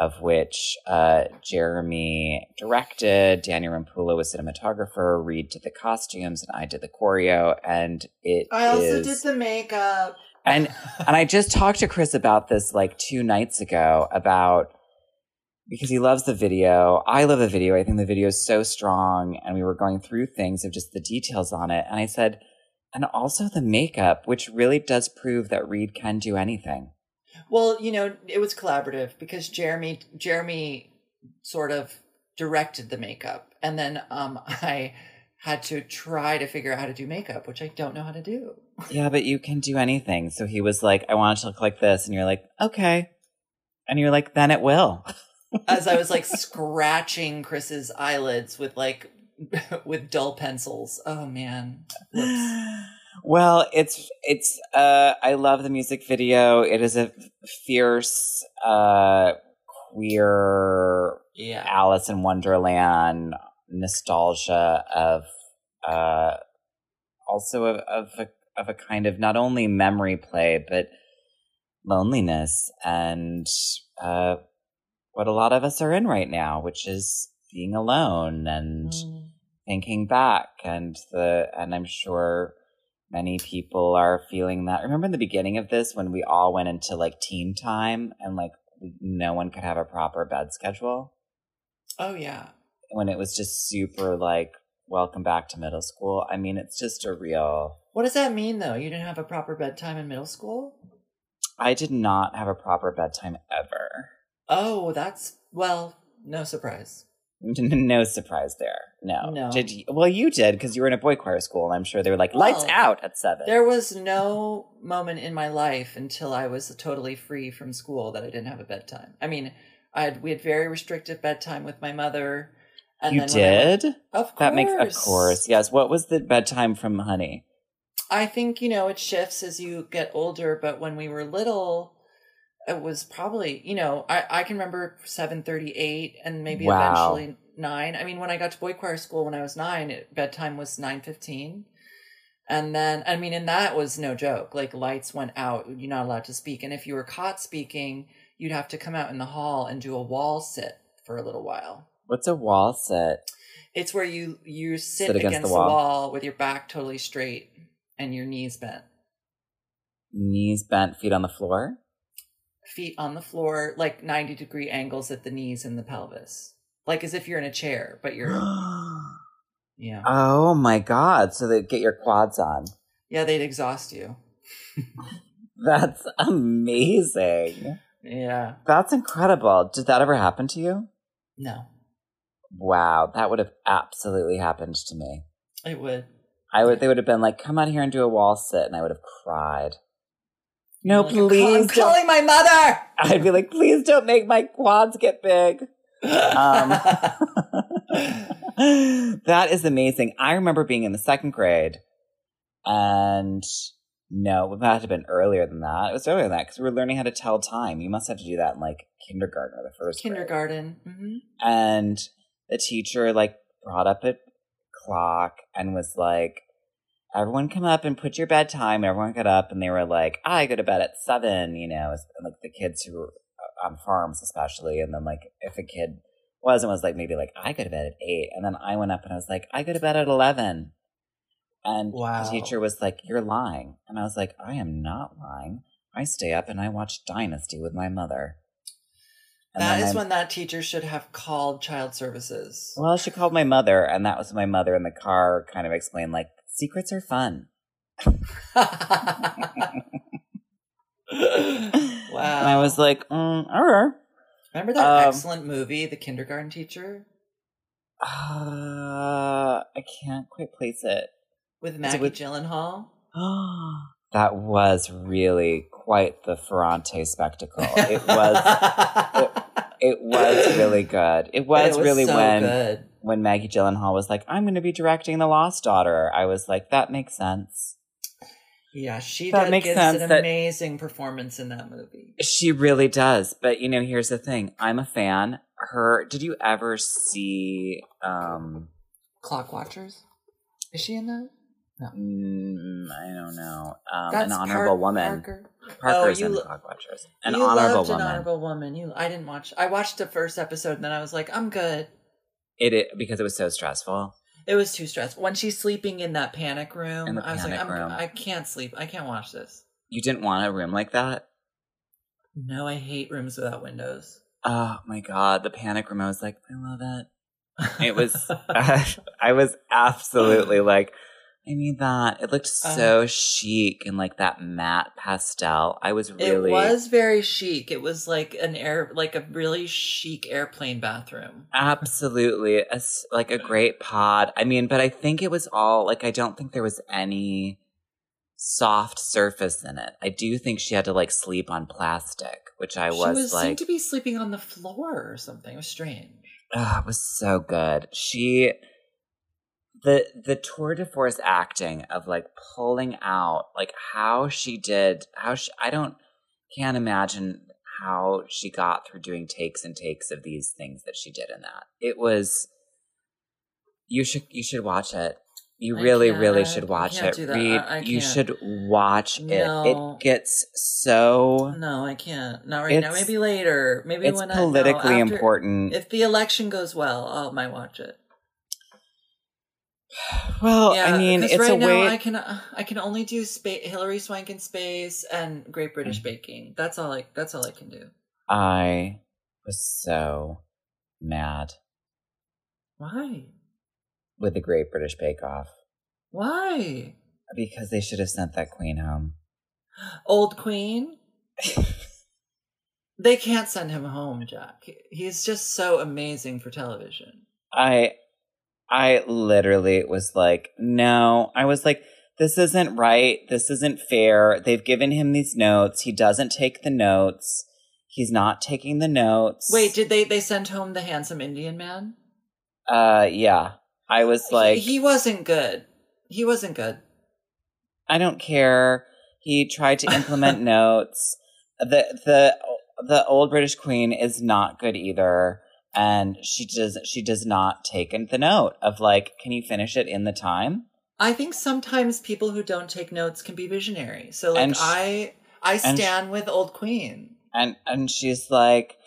A: of which uh, Jeremy directed, Daniel Rampula was cinematographer, Reed did the costumes, and I did the choreo. And it I also did
B: the makeup.
A: and and I just talked to Chris about this like two nights ago about because he loves the video. I love the video. I think the video is so strong. And we were going through things of just the details on it. And I said, and also the makeup, which really does prove that Reed can do anything.
B: Well, you know, it was collaborative because Jeremy Jeremy sort of directed the makeup, and then um, I had to try to figure out how to do makeup, which I don't know how to do.
A: Yeah, but you can do anything. So he was like, I want it to look like this. And you're like, okay. And you're like, then it will.
B: As I was like scratching Chris's eyelids with like with dull pencils. Oh man, Lips.
A: well, it's it's uh I love the music video. It is a fierce uh queer
B: yeah,
A: Alice in Wonderland nostalgia of uh also of, of a of a kind of not only memory play but loneliness and uh what a lot of us are in right now, which is being alone and
B: Mm.
A: thinking back and the and I'm sure many people are feeling that. Remember in the beginning of this when we all went into like teen time and like no one could have a proper bed schedule
B: Oh yeah.
A: when it was just super like welcome back to middle school. I mean, it's just a real
B: What does that mean though? You didn't have a proper bedtime in middle school?
A: I did not have a proper bedtime ever.
B: Oh, that's well, no surprise.
A: no surprise there. No.
B: No.
A: Did you, well, you did because you were in a boy choir school, and I'm sure they were like lights
B: Well,
A: out at seven.
B: There was no moment in my life until I was totally free from school that I didn't have a bedtime. I mean, I had, we had very restrictive bedtime with my mother. And
A: you
B: then when I-
A: did.
B: of course.
A: That makes of course yes. What was the bedtime from Honey?
B: I think you know it shifts as you get older, but when we were little, it was probably you know I I can remember seven thirty eight and maybe
A: Wow.
B: eventually nine. I mean, when I got to boy choir school when I was nine, it, bedtime was nine fifteen. And then, I mean, and that was no joke. Like, lights went out. You're not allowed to speak. And if you were caught speaking, you'd have to come out in the hall and do a wall sit for a little while.
A: What's a wall sit?
B: It's where you you sit,
A: Sit against
B: against,
A: the
B: the,
A: wall.
B: wall. with your back totally straight and your knees bent,
A: Knees bent, feet on the floor.
B: Feet on the floor, like ninety degree angles at the knees and the pelvis, like as if you're in a chair, but you're yeah
A: oh my god! So they get your quads on.
B: yeah they'd exhaust you.
A: That's amazing.
B: Yeah,
A: That's incredible. Did that ever happen to you?
B: no,
A: Wow, that would have absolutely happened to me.
B: it would.
A: I would. They would have been like, "Come out here and do a wall sit," and I would have cried. No,
B: Like, I'm call-
A: please.
B: I'm calling my mother.
A: I'd be like, "Please don't make my quads get big." Um, that is amazing. I remember being in the second grade, and no, it might have been earlier than that. It was earlier than that because we were learning how to tell time. You must have to do that in like kindergarten or the first grade.
B: Kindergarten. hmm
A: and the teacher like brought up a clock and was like everyone come up and put your bedtime everyone got up and they were like i go to bed at seven you know and like the kids who were uh, on farms especially and then like if a kid wasn't was like maybe like i go to bed at eight and then i went up and i was like i go to bed at 11 and
B: Wow.
A: the teacher was like you're lying and i was like i am not lying i stay up and i watch dynasty with my mother And
B: That is
A: I-
B: when that teacher should have called child services.
A: Well, she called my mother, and that was my mother in the car kind of explained, like, secrets are fun.
B: wow.
A: And I was like, mm, all right.
B: Remember that
A: um,
B: excellent movie, The Kindergarten Teacher,
A: Uh, I can't quite place it.
B: with
A: it
B: Maggie
A: with-
B: Gyllenhaal?
A: that was really quite the Ferrante spectacle. It was. It was really good. It was,
B: It
A: really
B: so
A: when
B: good.
A: When Maggie Gyllenhaal was like, "I'm going to be directing The Lost Daughter." I was like, "That makes sense."
B: Yeah, she
A: That makes
B: gives
A: sense
B: an amazing performance in that movie.
A: She really does. But you know, here's the thing. I'm a fan. Her did you ever see um
B: Clockwatchers? Is she in that?
A: mm, I don't know. Um an honorable
B: Par-
A: woman.
B: Parker.
A: Parker's
B: you
A: in
B: lo-
A: Clockwatchers. An
B: you
A: honorable
B: loved
A: woman.
B: An honorable woman. You, I didn't watch. I watched the first episode, and then I was like, I'm good.
A: It, it because it was so stressful.
B: It was too stressful. When she's sleeping in that panic room, I was like, I'm. I can't sleep. I can't watch this.
A: You didn't want a room like that?
B: No, I hate rooms without windows.
A: Oh my god, the panic room. I was like, I love it. It was I was absolutely like, I need that. It looked
B: Uh.
A: so chic and like that matte pastel. I was really
B: It was very chic. It was like an air, like a really chic airplane bathroom.
A: absolutely a like a great pod. I mean, but I think it was all like I don't think there was any soft surface in it. I do think she had to like sleep on plastic, which I
B: she
A: was,
B: was
A: like
B: seemed to be sleeping on the floor or something. It was strange.
A: Oh, it was so good. She the the tour de force acting of like pulling out like how she did how she I don't can't imagine how she got through doing takes and takes of these things that she did in that. It was you should you should watch it. You
B: I
A: really really should watch it. Read
B: I- I
A: you should watch it.
B: No.
A: It gets so
B: No, I can't. Not right now. Maybe later. Maybe
A: it's
B: when I no,
A: politically
B: after-
A: important.
B: If the election goes well, I might watch it.
A: Well,
B: yeah,
A: I mean, it's
B: right
A: a
B: now
A: way
B: I can I can only do spa- Hilary Swank in space and Great British
A: Mm.
B: Baking. That's all I. That's all I can do.
A: I was so mad
B: Why?
A: with the Great British Bake Off
B: Why?
A: because they should have sent that queen home.
B: Old Queen. They can't send him home, Jack. He's just so amazing for television.
A: I I literally was like, no. I was like, this isn't right. This isn't fair. They've given him these notes. He doesn't take the notes. He's not taking the notes.
B: Wait, did they they send home the handsome Indian man?
A: Uh yeah. I was like
B: he, he wasn't good. He wasn't good.
A: I don't care. He tried to implement notes. The the the old British queen is not good either. And she does she does not take the note of like, can you finish it in the time?
B: I think sometimes people who don't take notes can be visionary. So like I I stand with old queen.
A: And and she's like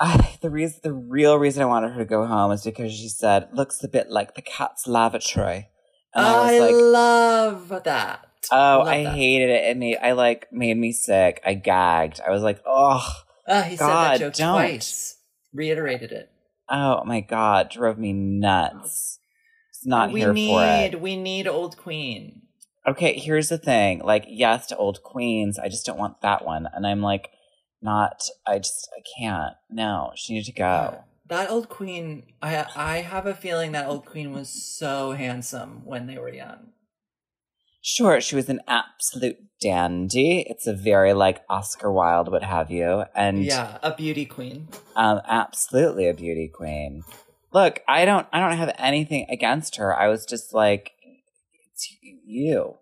A: I, the reason, the real reason I wanted her to go home is because she said, "Looks a bit like the cat's lavatory," and I,
B: I,
A: was like,
B: love that.
A: "Oh,
B: love
A: I
B: that.
A: hated it. It made I like made me sick. I gagged. I was like, oh,
B: Ah, he said that joke
A: don't.
B: twice. Reiterated it.
A: oh my god, drove me nuts. It's not
B: we
A: here
B: need
A: for it.
B: we need old queen.
A: Okay, here's the thing. Like, yes to old queens. I just don't want that one. And I'm like, not. I just I can't. No, she needed to go.
B: That old queen, I I have a feeling that old queen was so handsome when they were young.
A: Sure, she was an absolute dandy. It's a very like Oscar Wilde, what have you, and
B: yeah, a beauty queen.
A: um, absolutely a beauty queen. Look, I don't, I don't have anything against her. I was just like, it's you,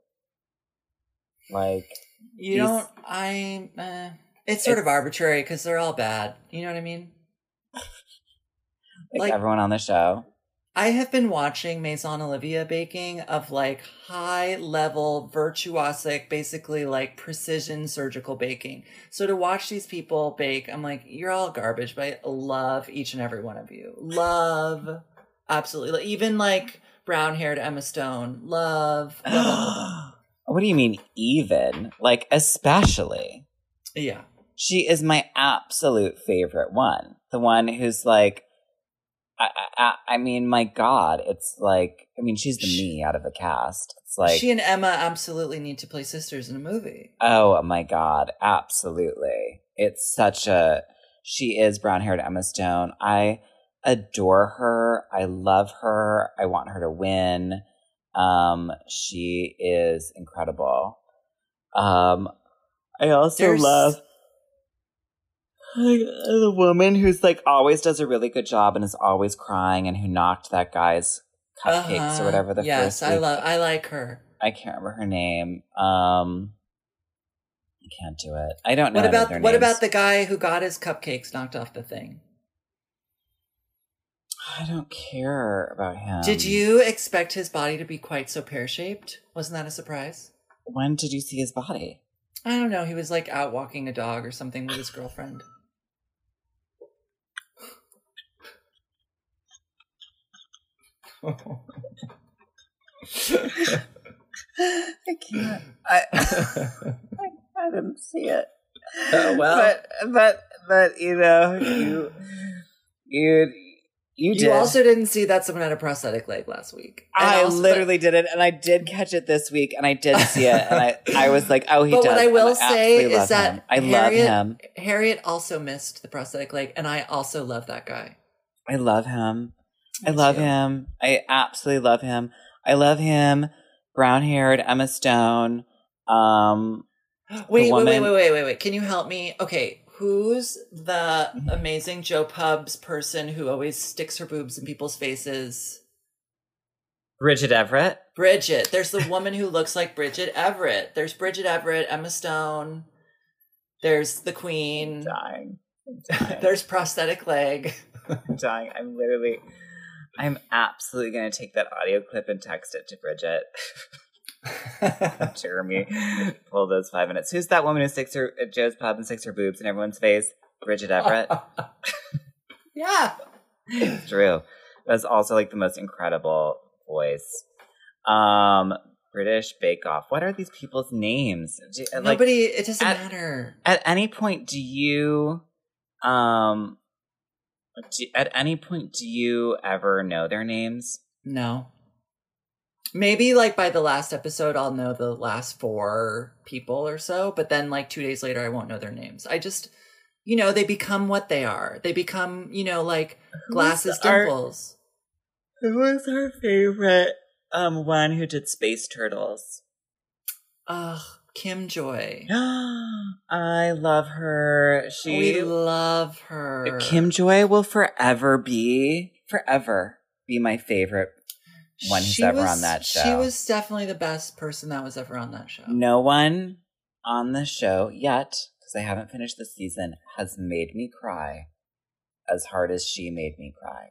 A: like,
B: You don't. I. Uh, it's sort of arbitrary because they're all bad. You know what I mean?
A: like,
B: Like-
A: everyone on the show.
B: I have been watching Maison Olivia baking of like high level virtuosic, basically like precision surgical baking. So to watch these people bake, I'm like, you're all garbage, but I love each and every one of you. Love, absolutely. Even like brown haired Emma Stone. Love. love all of them.
A: what do you mean, even? Like, especially.
B: Yeah.
A: She is my absolute favorite one. The one who's like, I, I, I mean, my God, it's like, I mean, she's the me out of the cast. It's like,
B: she and Emma absolutely need to play sisters in a movie.
A: oh my God, absolutely. It's such a, she is brown haired Emma Stone. I adore her. I love her. I want her to win. Um, she is incredible. Um, I also
B: There's-
A: love the woman who's like always does a really good job and is always crying and who knocked that guy's cupcakes
B: Uh-huh.
A: or whatever the
B: yes,
A: first
B: I love. I like her.
A: I can't remember her name. Um, I can't do it. I don't know.
B: What about what about the guy who got his cupcakes knocked off the thing?
A: I don't care about him.
B: Did you expect his body to be quite so pear shaped? Wasn't that a surprise?
A: When did you see his body?
B: I don't know. He was like out walking a dog or something with his girlfriend.
A: I can't. I I didn't see it.
B: Oh, well.
A: but but but you know you you you,
B: You also didn't see that someone had a prosthetic leg last week. And
A: I
B: also-
A: literally did it, and I did catch it this week, and I did see it, and I, I was like, "Oh, he
B: But
A: does."
B: what I
A: and
B: will say is
A: love
B: that
A: him. I love him.
B: Harriet also missed the prosthetic leg, and I also love that guy.
A: I love him. I love
B: too.
A: him. I absolutely love him. I love him. Brown haired Emma Stone. Um,
B: Wait, wait, wait, wait, wait, wait, wait. Can you help me? Okay, who's the
A: Mm-hmm.
B: amazing Joe's Pub person who always sticks her boobs in people's faces?
A: Bridget Everett.
B: Bridget. There's the woman who looks like Bridget Everett. There's Bridget Everett, Emma Stone. There's the Queen.
A: Dying. I'm dying.
B: There's prosthetic leg.
A: I'm dying. I'm literally. I'm absolutely going to take that audio clip and text it to Bridget. Jeremy, pull those five minutes. Who's that woman who sticks her at Joe's pub and sticks her boobs in everyone's face? Bridget Everett.
B: yeah.
A: it's true. That's also like the most incredible voice. Um, British Bake Off. What are these people's names? Do- like,
B: Nobody, it doesn't
A: at-
B: matter.
A: at any point, do you, um, do, at any point, do you ever know their names?
B: No. Maybe like by the last episode, I'll know the last four people or so, but then like two days later, I won't know their names. I just, you know, they become what they are. They become, you know, like
A: Who's
B: glasses
A: our-
B: dimples.
A: Who was our favorite um one who did Space Turtles?
B: Ugh, Kim Joy.
A: I love her. She
B: we love her.
A: Kim Joy will forever be forever be my favorite one who's
B: She
A: ever
B: was-
A: on that show.
B: She was definitely the best person that was ever on that show.
A: No one on the show yet, because I haven't finished the season, has made me cry as hard as she made me cry.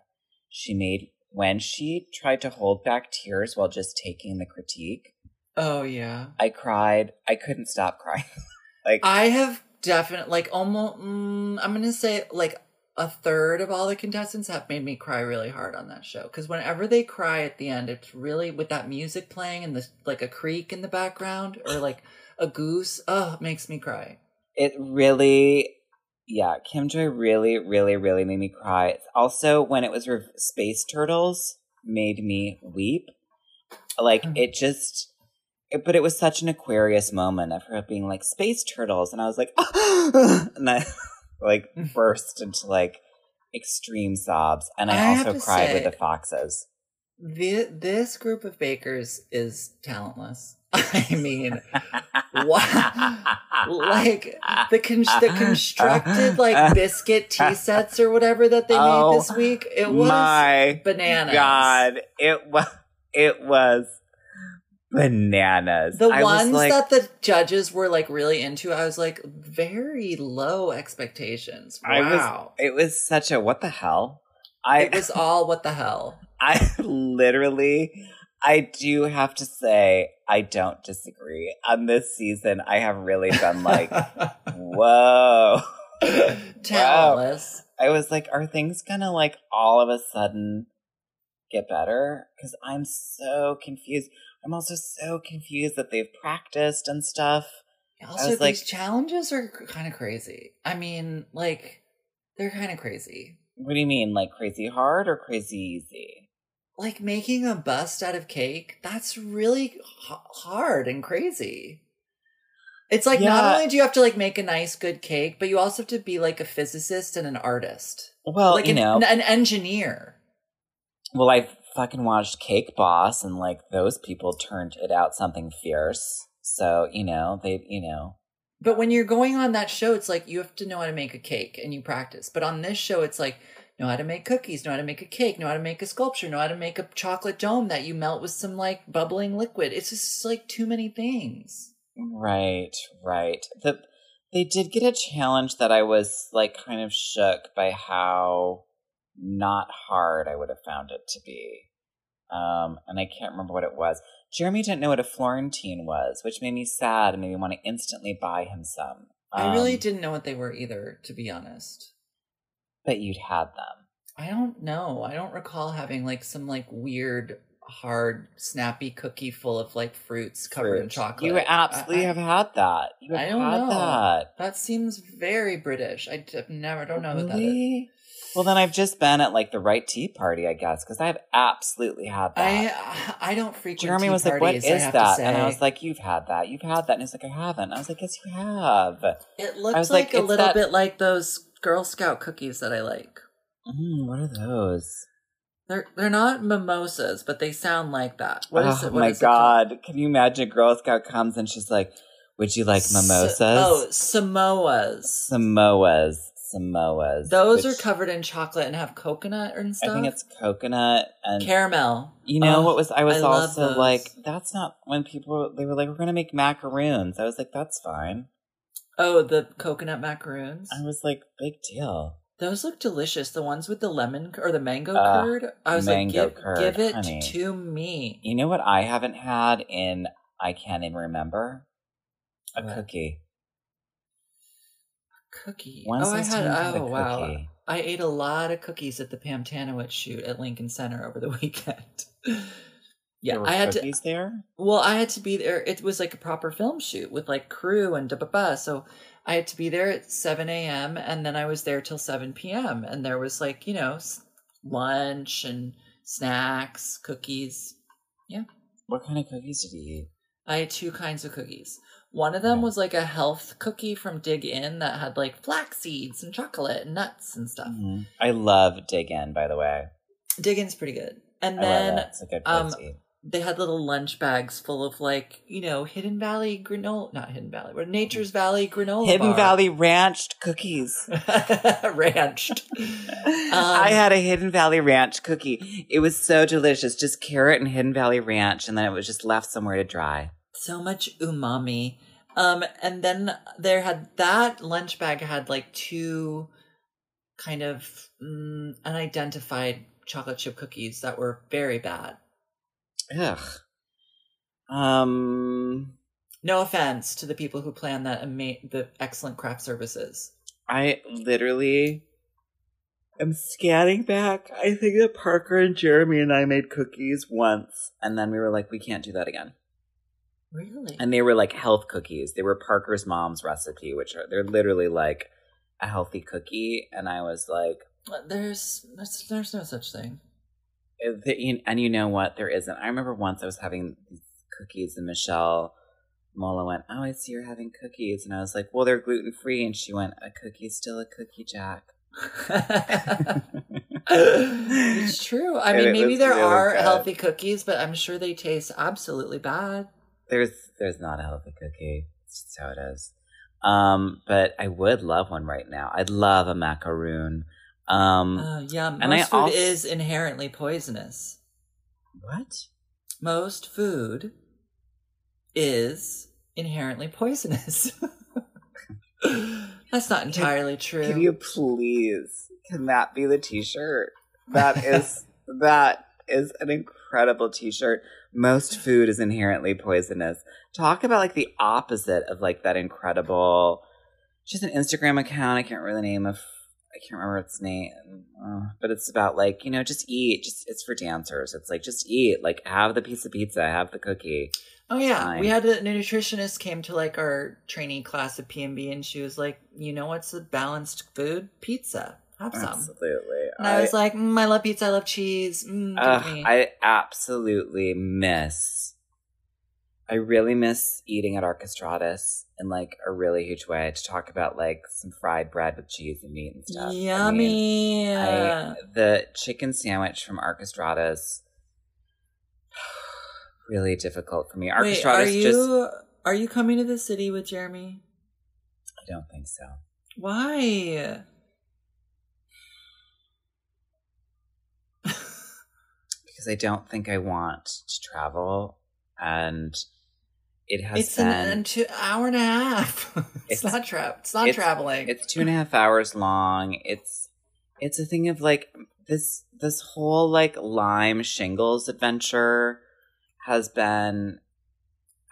A: She made when she tried to hold back tears while just taking the critique.
B: Oh yeah.
A: I cried. I couldn't stop crying. like
B: I have definitely like almost. Mm, I'm gonna say like a third of all the contestants have made me cry really hard on that show because whenever they cry at the end, it's really with that music playing and the like a creek in the background or like a goose. Oh, it makes me cry.
A: it really yeah kim joy really really really made me cry It's also when it was re- space turtles made me weep like it just but it was such an aquarius moment of her being like space turtles and i was like and i like mm-hmm. burst into like extreme sobs and i,
B: I
A: also cried with the foxes
B: The, this group of bakers is talentless. I mean, wow. like the con- the constructed like biscuit tea sets or whatever that they
A: Oh,
B: made this oh week. It was
A: my
B: bananas.
A: God, it was it was bananas.
B: The
A: I was
B: ones
A: like,
B: that the judges were like really into, I was like very low expectations.
A: I was-
B: Wow.
A: it was such a what the hell. I
B: it was all what the hell.
A: I literally I do have to say I don't disagree. On this season, I have really been like, whoa.
B: Talentless.
A: I was like, are things gonna like all of a sudden get better? Because I'm so confused. I'm also so confused that they've practiced and stuff.
B: Also,
A: was like-
B: these challenges are kind of crazy. I mean, like, they're kind of crazy.
A: What do you mean, like crazy hard or crazy easy?
B: Like making a bust out of cake, that's really h- hard and crazy. It's like not only do you have to like make a nice good cake, but you also have to be like a physicist and an artist.
A: Well,
B: like
A: you
B: an,
A: know,
B: an engineer.
A: well, I fucking watched Cake Boss, and like those people turned it out something fierce. So you know, they, you know,
B: But when you're going on that show, it's like you have to know how to make a cake and you practice. But on this show, it's like know how to make cookies, know how to make a cake, know how to make a sculpture, know how to make a chocolate dome that you melt with some like bubbling liquid. It's just like too many things.
A: Right, right. The they did get a challenge that I was like kind of shook by how not hard I would have found it to be. Um, and I can't remember what it was. Jeremy didn't know what a Florentine was, which made me sad and made me want to instantly buy him some.
B: I really
A: Um,
B: didn't know what they were either, to be honest.
A: But you'd had them.
B: I don't know. I don't recall having like some like weird, hard, snappy cookie full of like fruits covered in chocolate.
A: You absolutely
B: I- I-
A: have had that. You have
B: I don't
A: had
B: know.
A: that.
B: That seems very British. I d- never don't know what that is.
A: Well, then I've just been at like the right tea party, I guess, because I've absolutely had that.
B: I I don't frequent.
A: Jeremy was like, "What
B: parties,
A: is that?" And I was like, "You've had that. You've had that." And he's like, "I haven't." I was like, "Yes, you have."
B: It looks like,
A: like,
B: a little
A: that-
B: bit like those Girl Scout cookies that I like.
A: Mm, what are those?
B: They're they're not mimosas, but they sound like that. What is
A: oh
B: it? What
A: my
B: is it
A: god! Can you imagine? a Girl Scout comes and she's like, "Would you like
B: S-
A: mimosas?"
B: oh, Samoas.
A: Samoas. Samoas.
B: Those
A: which
B: are covered in chocolate and have coconut and stuff.
A: I think it's coconut and
B: caramel.
A: You know
B: Oh,
A: what was? I was
B: I
A: also like, "That's not." When people they were like, "We're gonna make macaroons," I was like, "That's fine."
B: Oh, the coconut macaroons.
A: I was like, "Big deal."
B: Those look delicious. The ones with the lemon or the mango
A: Uh,
B: curd. I was
A: mango
B: like, give,
A: curd,
B: give it
A: honey.
B: to me.
A: You know what I haven't had in I can't even remember? A
B: What?
A: cookie.
B: Cookie. Oh, I had.
A: time for the
B: Oh, wow.
A: cookie?
B: I ate a lot of cookies at the Pam Tanowitz shoot at Lincoln Center over the weekend. yeah, I had to.
A: there.
B: Well, I had to be there. It was like a proper film shoot with like crew and da ba ba. So I had to be there at 7 a.m. and then I was there till 7 p.m. And there was like, you know, lunch and snacks, cookies. Yeah.
A: What kind of cookies did you eat?
B: I had two kinds of cookies. One of them was like a health cookie from Dig Inn that had like flax seeds and chocolate and nuts and stuff.
A: Mhm. I love Dig Inn, by the way.
B: Dig Inn's pretty good. And
A: I
B: then
A: it. It's a good
B: um, they had little lunch bags full of like, you know, Hidden Valley granola, not Hidden Valley, but Nature's Valley granola
A: Hidden
B: bar.
A: Valley Ranched cookies.
B: ranched.
A: I had a Hidden Valley Ranch cookie. It was so delicious. Just carrot and Hidden Valley Ranch, and then it was just left somewhere to dry.
B: So much umami. Um, and then there had that lunch bag had like two kind of mm, unidentified chocolate chip cookies that were very bad.
A: Ugh. Um,
B: No offense to the people who plan that ama- the excellent craft services.
A: I literally am scanning back. I think that Parker and Jeremy and I made cookies once, and then we were like, we can't do that again.
B: Really?
A: And they were like health cookies. They were Parker's mom's recipe, which are they're literally like a healthy cookie. And I was like,
B: there's, there's there's no such thing.
A: Uh, and you know what? There isn't. I remember once I was having these cookies, and Michelle Mola went, "Oh, I see you're having cookies," and I was like, "Well, they're gluten free," and she went, "A cookie's still a cookie, Jack."
B: it's true. I mean, maybe
A: was
B: there are healthy cookies, but I'm sure they taste absolutely bad.
A: There's there's not a healthy cookie. It's just how it is. Um, but I would love one right now. I'd love a macaroon. Um,
B: Uh, yeah, most
A: and I
B: food
A: also-
B: is inherently poisonous.
A: what?
B: Most food is inherently poisonous. That's not entirely true.
A: Can you please? Can that be the T-shirt? That is that is an incredible T-shirt. Most food is inherently poisonous. Talk about like the opposite of like that incredible. She's an Instagram account. I can't remember the name of. I can't remember its name, uh, but it's about like you know just eat. Just it's for dancers. It's like just eat. Like have the piece of pizza. Have the cookie.
B: Oh yeah,
A: Fine.
B: we had a nutritionist came to like our training class at PMB, and she was like, "You know what's a balanced food? Pizza. Have some."
A: Absolutely.
B: And I, was like, mm, "I love pizza. I love cheese. Mm,
A: Ugh. I absolutely miss. I really miss eating at Archestratus in like a really huge way to talk about like some fried bread with cheese and meat and stuff. I mean,
B: Yummy.
A: I- the chicken sandwich from Archestratus really difficult for me.
B: Wait,
A: Archestratus
B: are you
A: just
B: are you coming to the city with Jeremy?
A: I don't think so.
B: Why?
A: Because I don't think I want to travel and it has
B: It's
A: been
B: an, an two, hour and a half. it's,
A: It's-
B: not tra- It's not
A: it's-
B: traveling.
A: it's two and a half hours long it's it's a thing of like this this whole like lime shingles adventure has been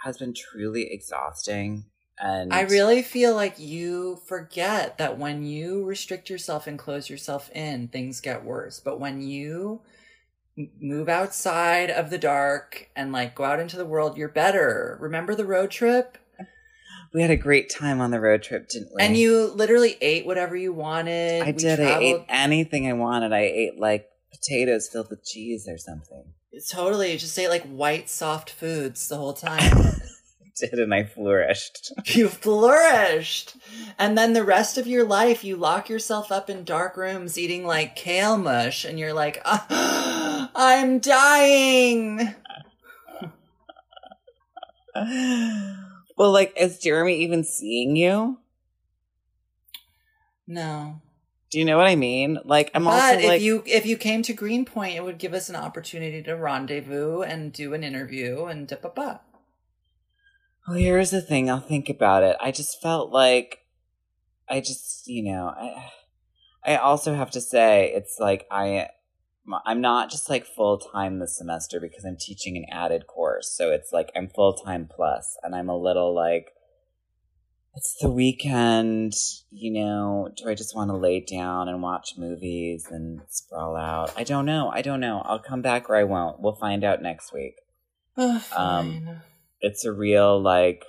A: has been truly exhausting and
B: I really feel like you forget that when you restrict yourself and close yourself in, things get worse. But when you move outside of the dark and like go out into the world, you're better. Remember the road trip?
A: we had a great time on the road trip didn't we
B: And you literally ate whatever you wanted.
A: i
B: We
A: did i ate anything i wanted i ate like potatoes filled with cheese or something
B: Totally. Just ate like white, soft foods the whole time.
A: Did and i flourished
B: you flourished. And then the rest of your life, you lock yourself up in dark rooms eating like kale mush, and you're like, "Ah, I'm dying.
A: well like is jeremy even seeing you
B: No.
A: do you know what i mean like i'm
B: but
A: also
B: if
A: like
B: you if you came to Greenpoint, it would give us an opportunity to rendezvous and do an interview and da ba ba.
A: Well, here's the thing. I'll think about it. I just felt like I just, you know, I I also have to say it's like I I'm not just like full time this semester because I'm teaching an added course. So it's like I'm full time plus and I'm a little like it's the weekend, you know, do I just want to lay down and watch movies and sprawl out? I don't know. I don't know. I'll come back or I won't. We'll find out next week
B: Oh,
A: Um, it's a real like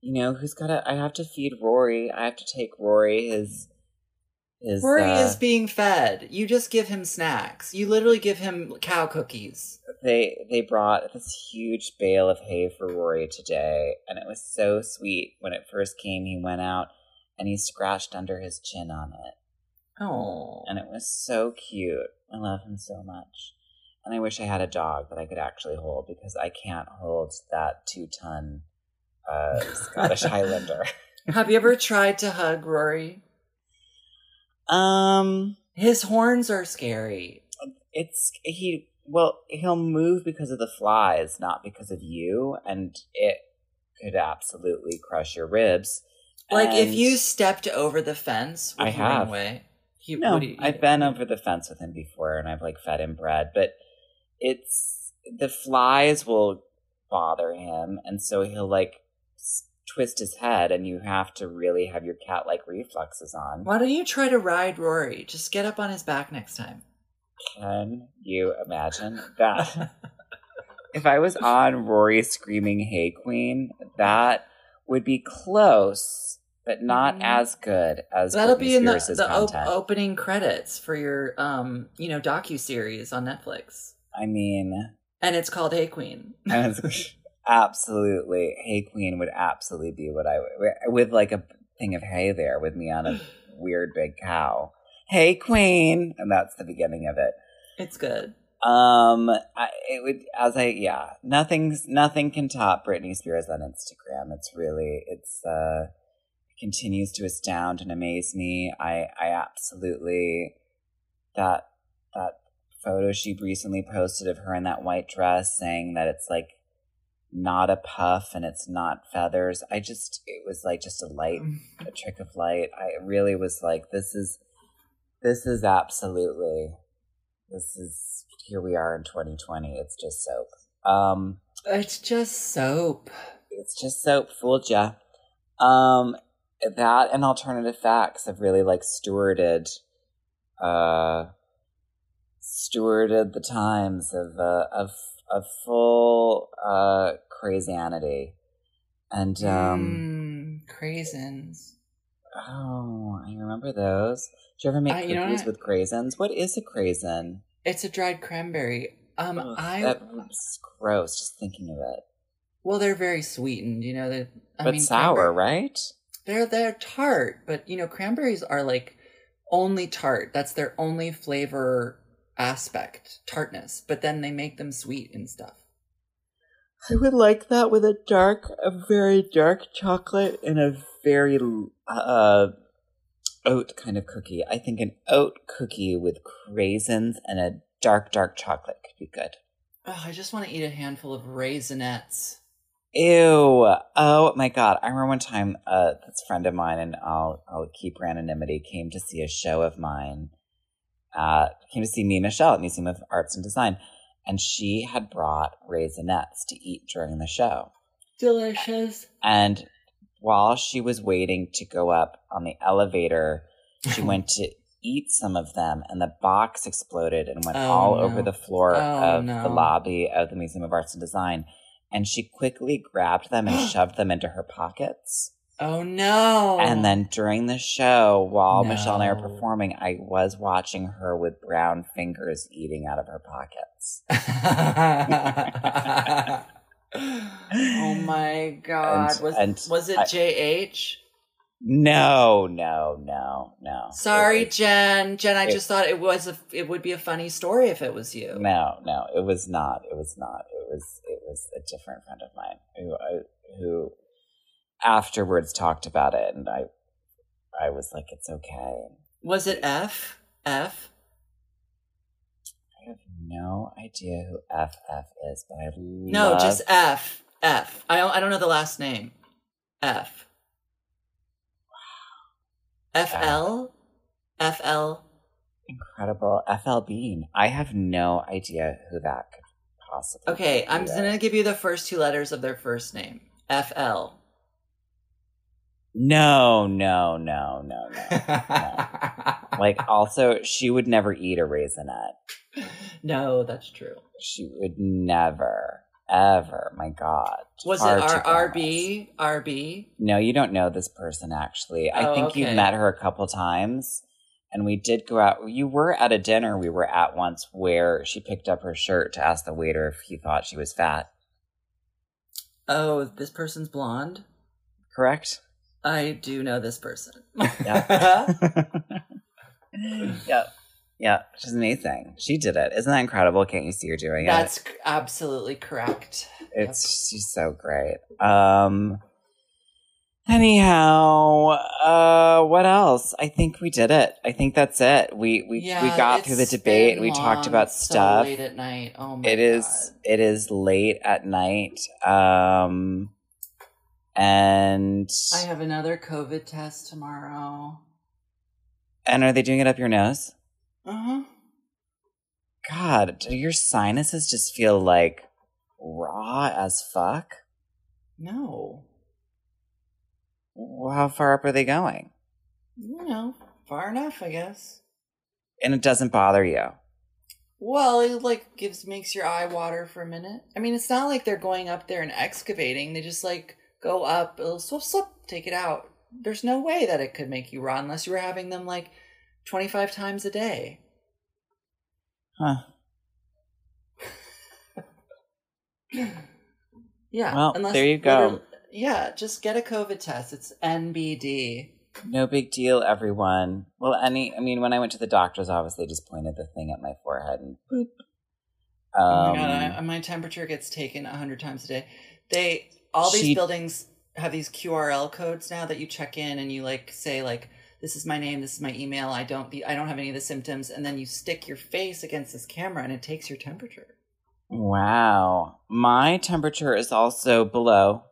A: you know who's gotta i have to feed rory i have to take rory his his
B: Rory
A: uh,
B: is being fed. You just give him snacks. You literally give him cow cookies.
A: they they brought this huge bale of hay for Rory today, and it was so sweet. When it first came, he went out and he scratched under his chin on it,
B: Oh.
A: and it was so cute. I love him so much, and I wish I had a dog that I could actually hold because I can't hold that two ton uh, Scottish Highlander.
B: Have you ever tried to hug Rory?
A: Um,
B: His horns are scary.
A: it's he. Well, he'll move because of the flies, not because of you, and it could absolutely crush your ribs.
B: Like if you stepped over the fence with
A: I have.
B: Ringway, he
A: No,
B: he-
A: I've been over the fence with him before, and I've like fed him bread, but it's the flies will bother him, and so he'll like twist his head, and you have to really have your cat like reflexes on.
B: Why don't you try to ride Rory? Just get up on his back next time.
A: Can you imagine that? if I was on Rory screaming "Hey Queen," that would be close, but not
B: Mhm.
A: as good as
B: That'll
A: Britney
B: be in the, the op- opening credits for your um, you know, docu series on Netflix.
A: I mean,
B: And it's called Hey Queen.
A: Absolutely "Hey Queen" would absolutely be what I would with like a thing of hay there with me on a weird big cow. Hey Queen, and that's the beginning of it.
B: It's good.
A: Um, I, it would as I yeah, nothing's nothing can top Britney Spears on Instagram. It's really it's uh continues to astound and amaze me. I I absolutely that that photo she recently posted of her in that white dress saying that it's like not a puff and it's not feathers. I just it was like just a light a trick of light. I really was like, this is, this is absolutely, this is, here we are in 2020. It's just soap. Um,
B: It's just soap.
A: it's just soap. Fooled ya. Um, that and alternative facts have really like stewarded, uh, stewarded the times of, uh, of, of full, uh, crazianity. And, um,
B: Mm, craisins.
A: Oh, I remember those. Did you ever make
B: Uh,
A: cookies with craisins? What is a craisin?
B: It's a dried cranberry. Um,
A: Ugh,
B: I
A: that's gross. Just thinking of it.
B: well, they're very sweetened. You know that. I
A: but
B: mean,
A: sour, right?
B: They're they're tart, but you know cranberries are like only tart. That's their only flavor aspect, tartness. But then they make them sweet and stuff.
A: I would like that with a dark, a very dark chocolate and a very uh oat kind of cookie. I think an oat cookie with craisins and a dark, dark chocolate could be good.
B: Oh, I just want to eat a handful of raisinets.
A: Ew. Oh my god. I remember one time uh this friend of mine and I'll I'll keep her anonymity came to see a show of mine. Uh came to see me, Michelle, at Museum of Arts and Design. And she had brought raisinets to eat during the show.
B: Delicious.
A: And while she was waiting to go up on the elevator, she went to eat some of them and the box exploded and went
B: Oh,
A: all
B: no.
A: over the floor
B: Oh,
A: of
B: no.
A: the lobby of the Museum of Arts and Design. And she quickly grabbed them and shoved them into her pockets.
B: Oh no!
A: And then during the show, while Michelle and I were performing, I was watching her with brown fingers eating out of her pockets.
B: oh my god!
A: And-
B: was
A: and
B: was it
A: I-
B: JH?
A: No, no, no, no.
B: Sorry, Jen. Jen, I
A: it-
B: just thought it was a it would be a funny story if it was you.
A: No, no, it was not. It was not. It was. It was a different friend of mine who, I, who, afterwards talked about it, and I, I was like, "It's okay."
B: Was it F? F?
A: I have no idea who FF is, but I
B: No,
A: love-
B: just F. F. I don't I don't know the last name. F. FL? FL?
A: incredible FL Bean. I have no idea who that could possibly.
B: Okay. I'm gonna give you the first two letters of their first name. FL.
A: No, no, no, no, no. like, also, she would never eat a raisinet.
B: no, that's true.
A: She would never, ever. My God.
B: Was
A: Far
B: it R- RB? RB?
A: No, you don't know this person actually. I
B: Oh,
A: think
B: okay.
A: you've met her a couple times, And we did go out. You were at a dinner we were at once where she picked up her shirt to ask the waiter if he thought she was fat.
B: Oh, this person's blonde?
A: Correct?
B: I do know this person.
A: Yeah. yeah. Yeah. She's amazing. She did it. Isn't that incredible? Can't you see her doing
B: That's
A: it?
B: That's absolutely correct.
A: It's she's so great. Um anyhow, uh what else? I think we did it. I think that's it. We we we got through the debate. We talked about
B: It's so
A: stuff.
B: late at night. Oh my
A: It is
B: God.
A: it is late at night. Um and
B: I have another COVID test tomorrow.
A: and are they doing it up your nose?
B: Uh huh.
A: God, do your sinuses just feel like raw as fuck?
B: No.
A: Well, How far up are they going?
B: You know, far enough, I guess.
A: And it doesn't bother you.
B: Well, it like gives makes your eye water for a minute. I mean, it's not like they're going up there and excavating. They just like go up, it'll slip, slip, take it out. There's no way that it could make you raw unless you were having them like 25 times a day.
A: Huh.
B: Yeah.
A: Well, there you go.
B: Yeah, just get a COVID test. It's NBD.
A: No big deal, everyone. Well, any, I mean, when I went to the doctor's office, they just pointed the thing at my forehead and boop.
B: oh
A: Um,
B: my god, I, my temperature gets taken a hundred times a day. They all these
A: She-
B: buildings have these QRL codes now that you check in and you like say like this is my name, this is my email. I don't be, I don't have any of the symptoms, and then you stick your face against this camera and it takes your temperature.
A: wow. My temperature is also below.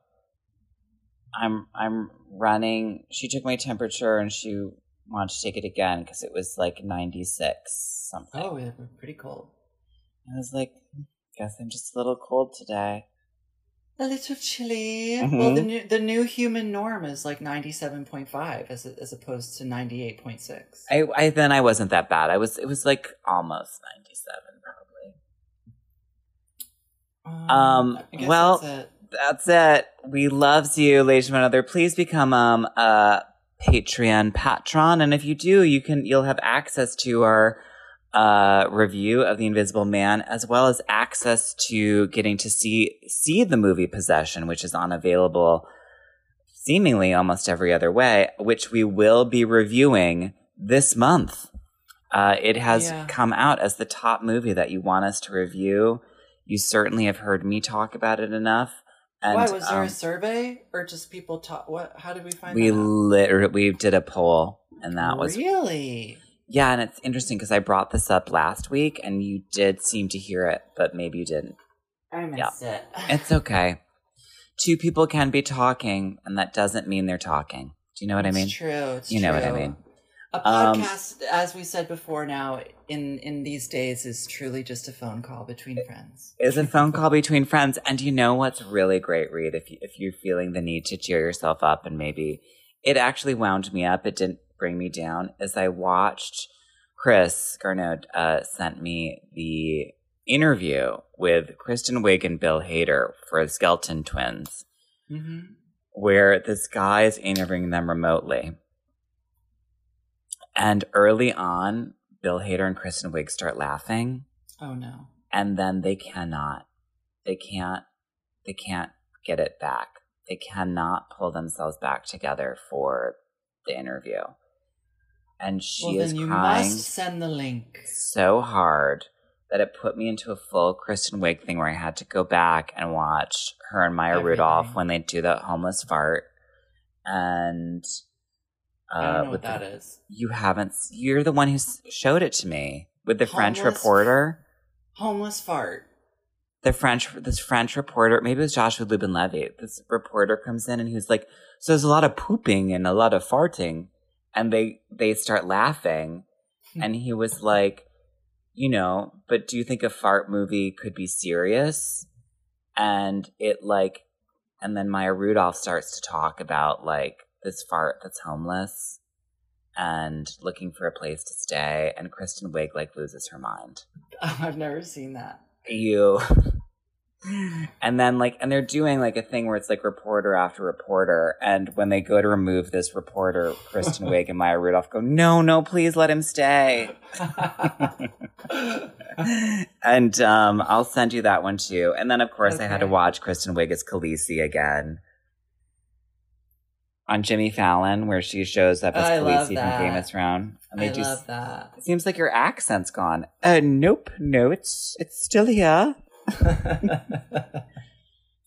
A: I'm, I'm running. She took my temperature and she wanted to take it again because it was like 96 something.
B: Oh, yeah, pretty cold.
A: I was like, hmm, guess I'm just a little cold today.
B: A little chilly.
A: Mhm.
B: Well, the new the new human norm is like ninety seven point five as as opposed to ninety eight point six.
A: I, I then I wasn't that bad. I was it was like almost 97 probably. Um, well-
B: that's it.
A: That's it. We loves you, ladies and gentlemen. Please become um a Patreon patron, and if you do, you can you'll have access to our uh review of The Invisible Man, as well as access to getting to see see the movie Possession, which is unavailable seemingly almost every other way, which we will be reviewing this month. Uh, it has
B: Yeah.
A: come out as the top movie that you want us to review. You certainly have heard me talk about it enough. And,
B: Why was there
A: um,
B: a survey or just people talk? What? How did we find
A: we literally we did a poll, and that was
B: really.
A: Yeah, and it's interesting because I brought this up last week, and you did seem to hear it, but maybe you didn't.
B: I missed it.
A: It's okay. Two people can be talking, and that doesn't mean they're talking. Do you know what I mean?
B: true. It's
A: You know what I mean.
B: A
A: Um,
B: podcast, as we said before, now in in these days is truly just a phone call between friends.
A: Is a phone call between friends, and you know what's really great, Reed? If you, if you're feeling the need to cheer yourself up, and maybe it actually wound me up, it didn't bring me down. As I watched, Chris Garneau uh, sent me the interview with Kristen Wiig and Bill Hader for Skeleton Twins,
B: Mm-hmm.
A: where this guy is interviewing them remotely. And early on, Bill Hader and Kristen Wiig start laughing
B: Oh no.
A: and then they cannot they can't they can't get it back they cannot pull themselves back together for the interview and she
B: well,
A: is
B: then you
A: crying
B: must send the link.
A: so hard that it put me into a full Kristen Wiig thing where I had to go back and watch her and Maya
B: Everything.
A: Rudolph when they do that homeless fart and uh,
B: know
A: with
B: what that
A: the-
B: is.
A: you haven't you're the one who showed it to me with the French reporter
B: Homeless fart.
A: the French this French reporter, maybe it was Joshua Lubin Levy. This reporter comes in and he's like, "So there's a lot of pooping and a lot of farting," and they they start laughing, hmm. and he was like, "You know, but do you think a fart movie could be serious?" And it like, and then Maya Rudolph starts to talk about like this fart that's homeless and looking for a place to stay, and Kristen Wiig like loses her mind
B: Oh, I've never seen that.
A: you And then like and they're doing like a thing where it's like reporter after reporter. And when they go to remove this reporter, Kristen Wiig and Maya Rudolph go, No, no, please let him stay. and um, I'll send you that one too. And then of course I had to watch Kristen Wiig as Khaleesi again. On Jimmy Fallon, where she shows up as
B: love
A: Khaleesi from. Game of Thrones. And they
B: I
A: do
B: love that.
A: it seems like your accent's gone. Uh nope, no, it's it's still here.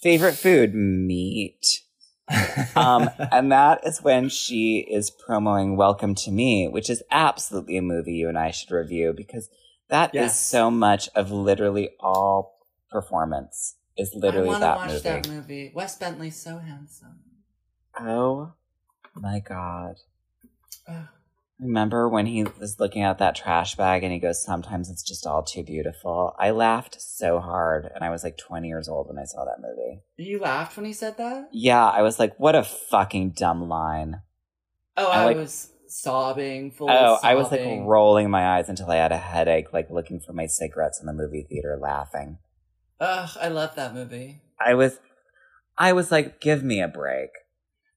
A: Favorite food? Meat. Um, and that is when she is promoting Welcome to Me, which is absolutely a movie you and I should review because that is
B: Yes.
A: so much of literally all performance is literally
B: I want to
A: that
B: watch
A: movie.
B: that movie. Wes Bentley's so handsome.
A: Oh my god.
B: Ugh.
A: Remember when he was looking at that trash bag and he goes, Sometimes it's just all too beautiful? I laughed so hard and I was like 20 years old when I saw that movie.
B: You laughed when he said that?
A: Yeah, I was like, What a fucking dumb line.
B: Oh,
A: I
B: I,
A: like-
B: was sobbing. Fully
A: Oh, I was like rolling my eyes until I had a headache, like looking for my cigarettes in the movie theater laughing.
B: Ugh, I love that movie.
A: I was, I was like, Give me a break.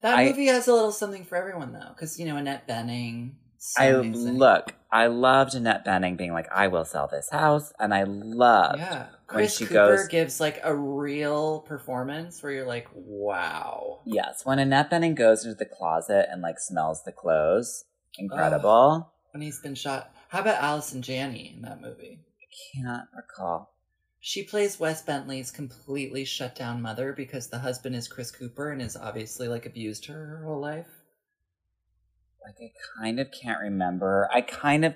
B: That
A: I-
B: movie has a little something for everyone, though, because you know Annette Bening. So
A: I
B: amazing.
A: look, I loved Annette Bening being like, I will sell this house. And I love
B: Yeah,
A: when
B: Chris
A: she
B: Cooper
A: goes-
B: gives like a real performance where you're like, wow.
A: Yes, when Annette Bening goes into the closet and like smells the clothes, incredible.
B: When he's been shot. How about Allison Janney in that movie?
A: I can't recall.
B: She plays Wes Bentley's completely shut down mother because the husband is Chris Cooper and has obviously like abused her her whole life.
A: Like I kind of can't remember. I kind of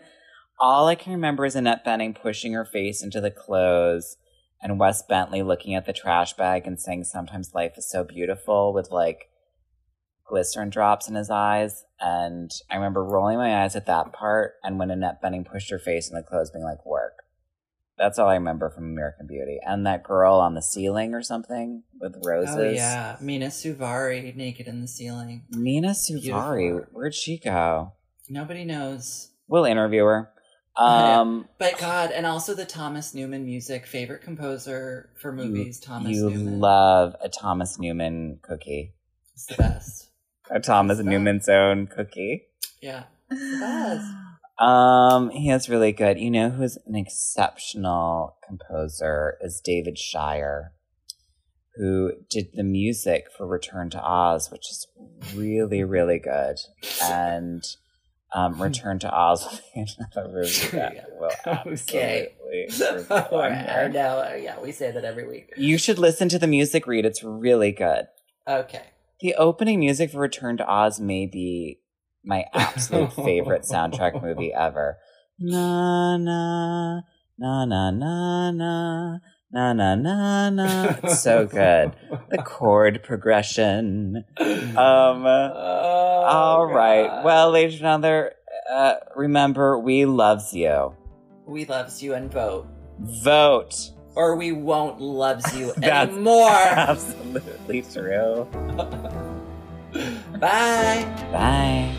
A: all I can remember is Annette Bening pushing her face into the clothes and Wes Bentley looking at the trash bag and saying sometimes life is so beautiful with like glycerin drops in his eyes. And I remember rolling my eyes at that part and when Annette Bening pushed her face in the clothes being like work. That's all I remember from American Beauty. And that girl on the ceiling or something with roses.
B: Oh yeah, Mina Suvari naked in the ceiling.
A: Mina Suvari,
B: Beautiful.
A: where'd she go?
B: Nobody knows.
A: We'll interview her. Um,
B: But God, and also the Thomas Newman music, favorite composer for movies, Thomas
A: you
B: Newman.
A: love a Thomas Newman cookie,
B: It's the best.
A: a Thomas? Newman's own cookie.
B: Yeah. the best.
A: Um, he is really good. You know who's an exceptional composer is David Shire, who did the music for Return to Oz, which is really, really good. And um, Return to Oz will be another movie that will
B: Okay.
A: absolutely review
B: I know. uh, Yeah, we say that every week.
A: You should listen to the music read. It's really good.
B: Okay.
A: The opening music for Return to Oz may be my absolute favorite soundtrack movie ever. Na na na na na na na na na na. It's so good. The chord progression. Um.
B: Oh,
A: all right.
B: God.
A: Well, ladies and gentlemen, uh, remember we loves you.
B: we loves you and vote,
A: Vote.
B: or we won't loves you
A: That's-
B: anymore.
A: Absolutely true.
B: Bye.
A: Bye.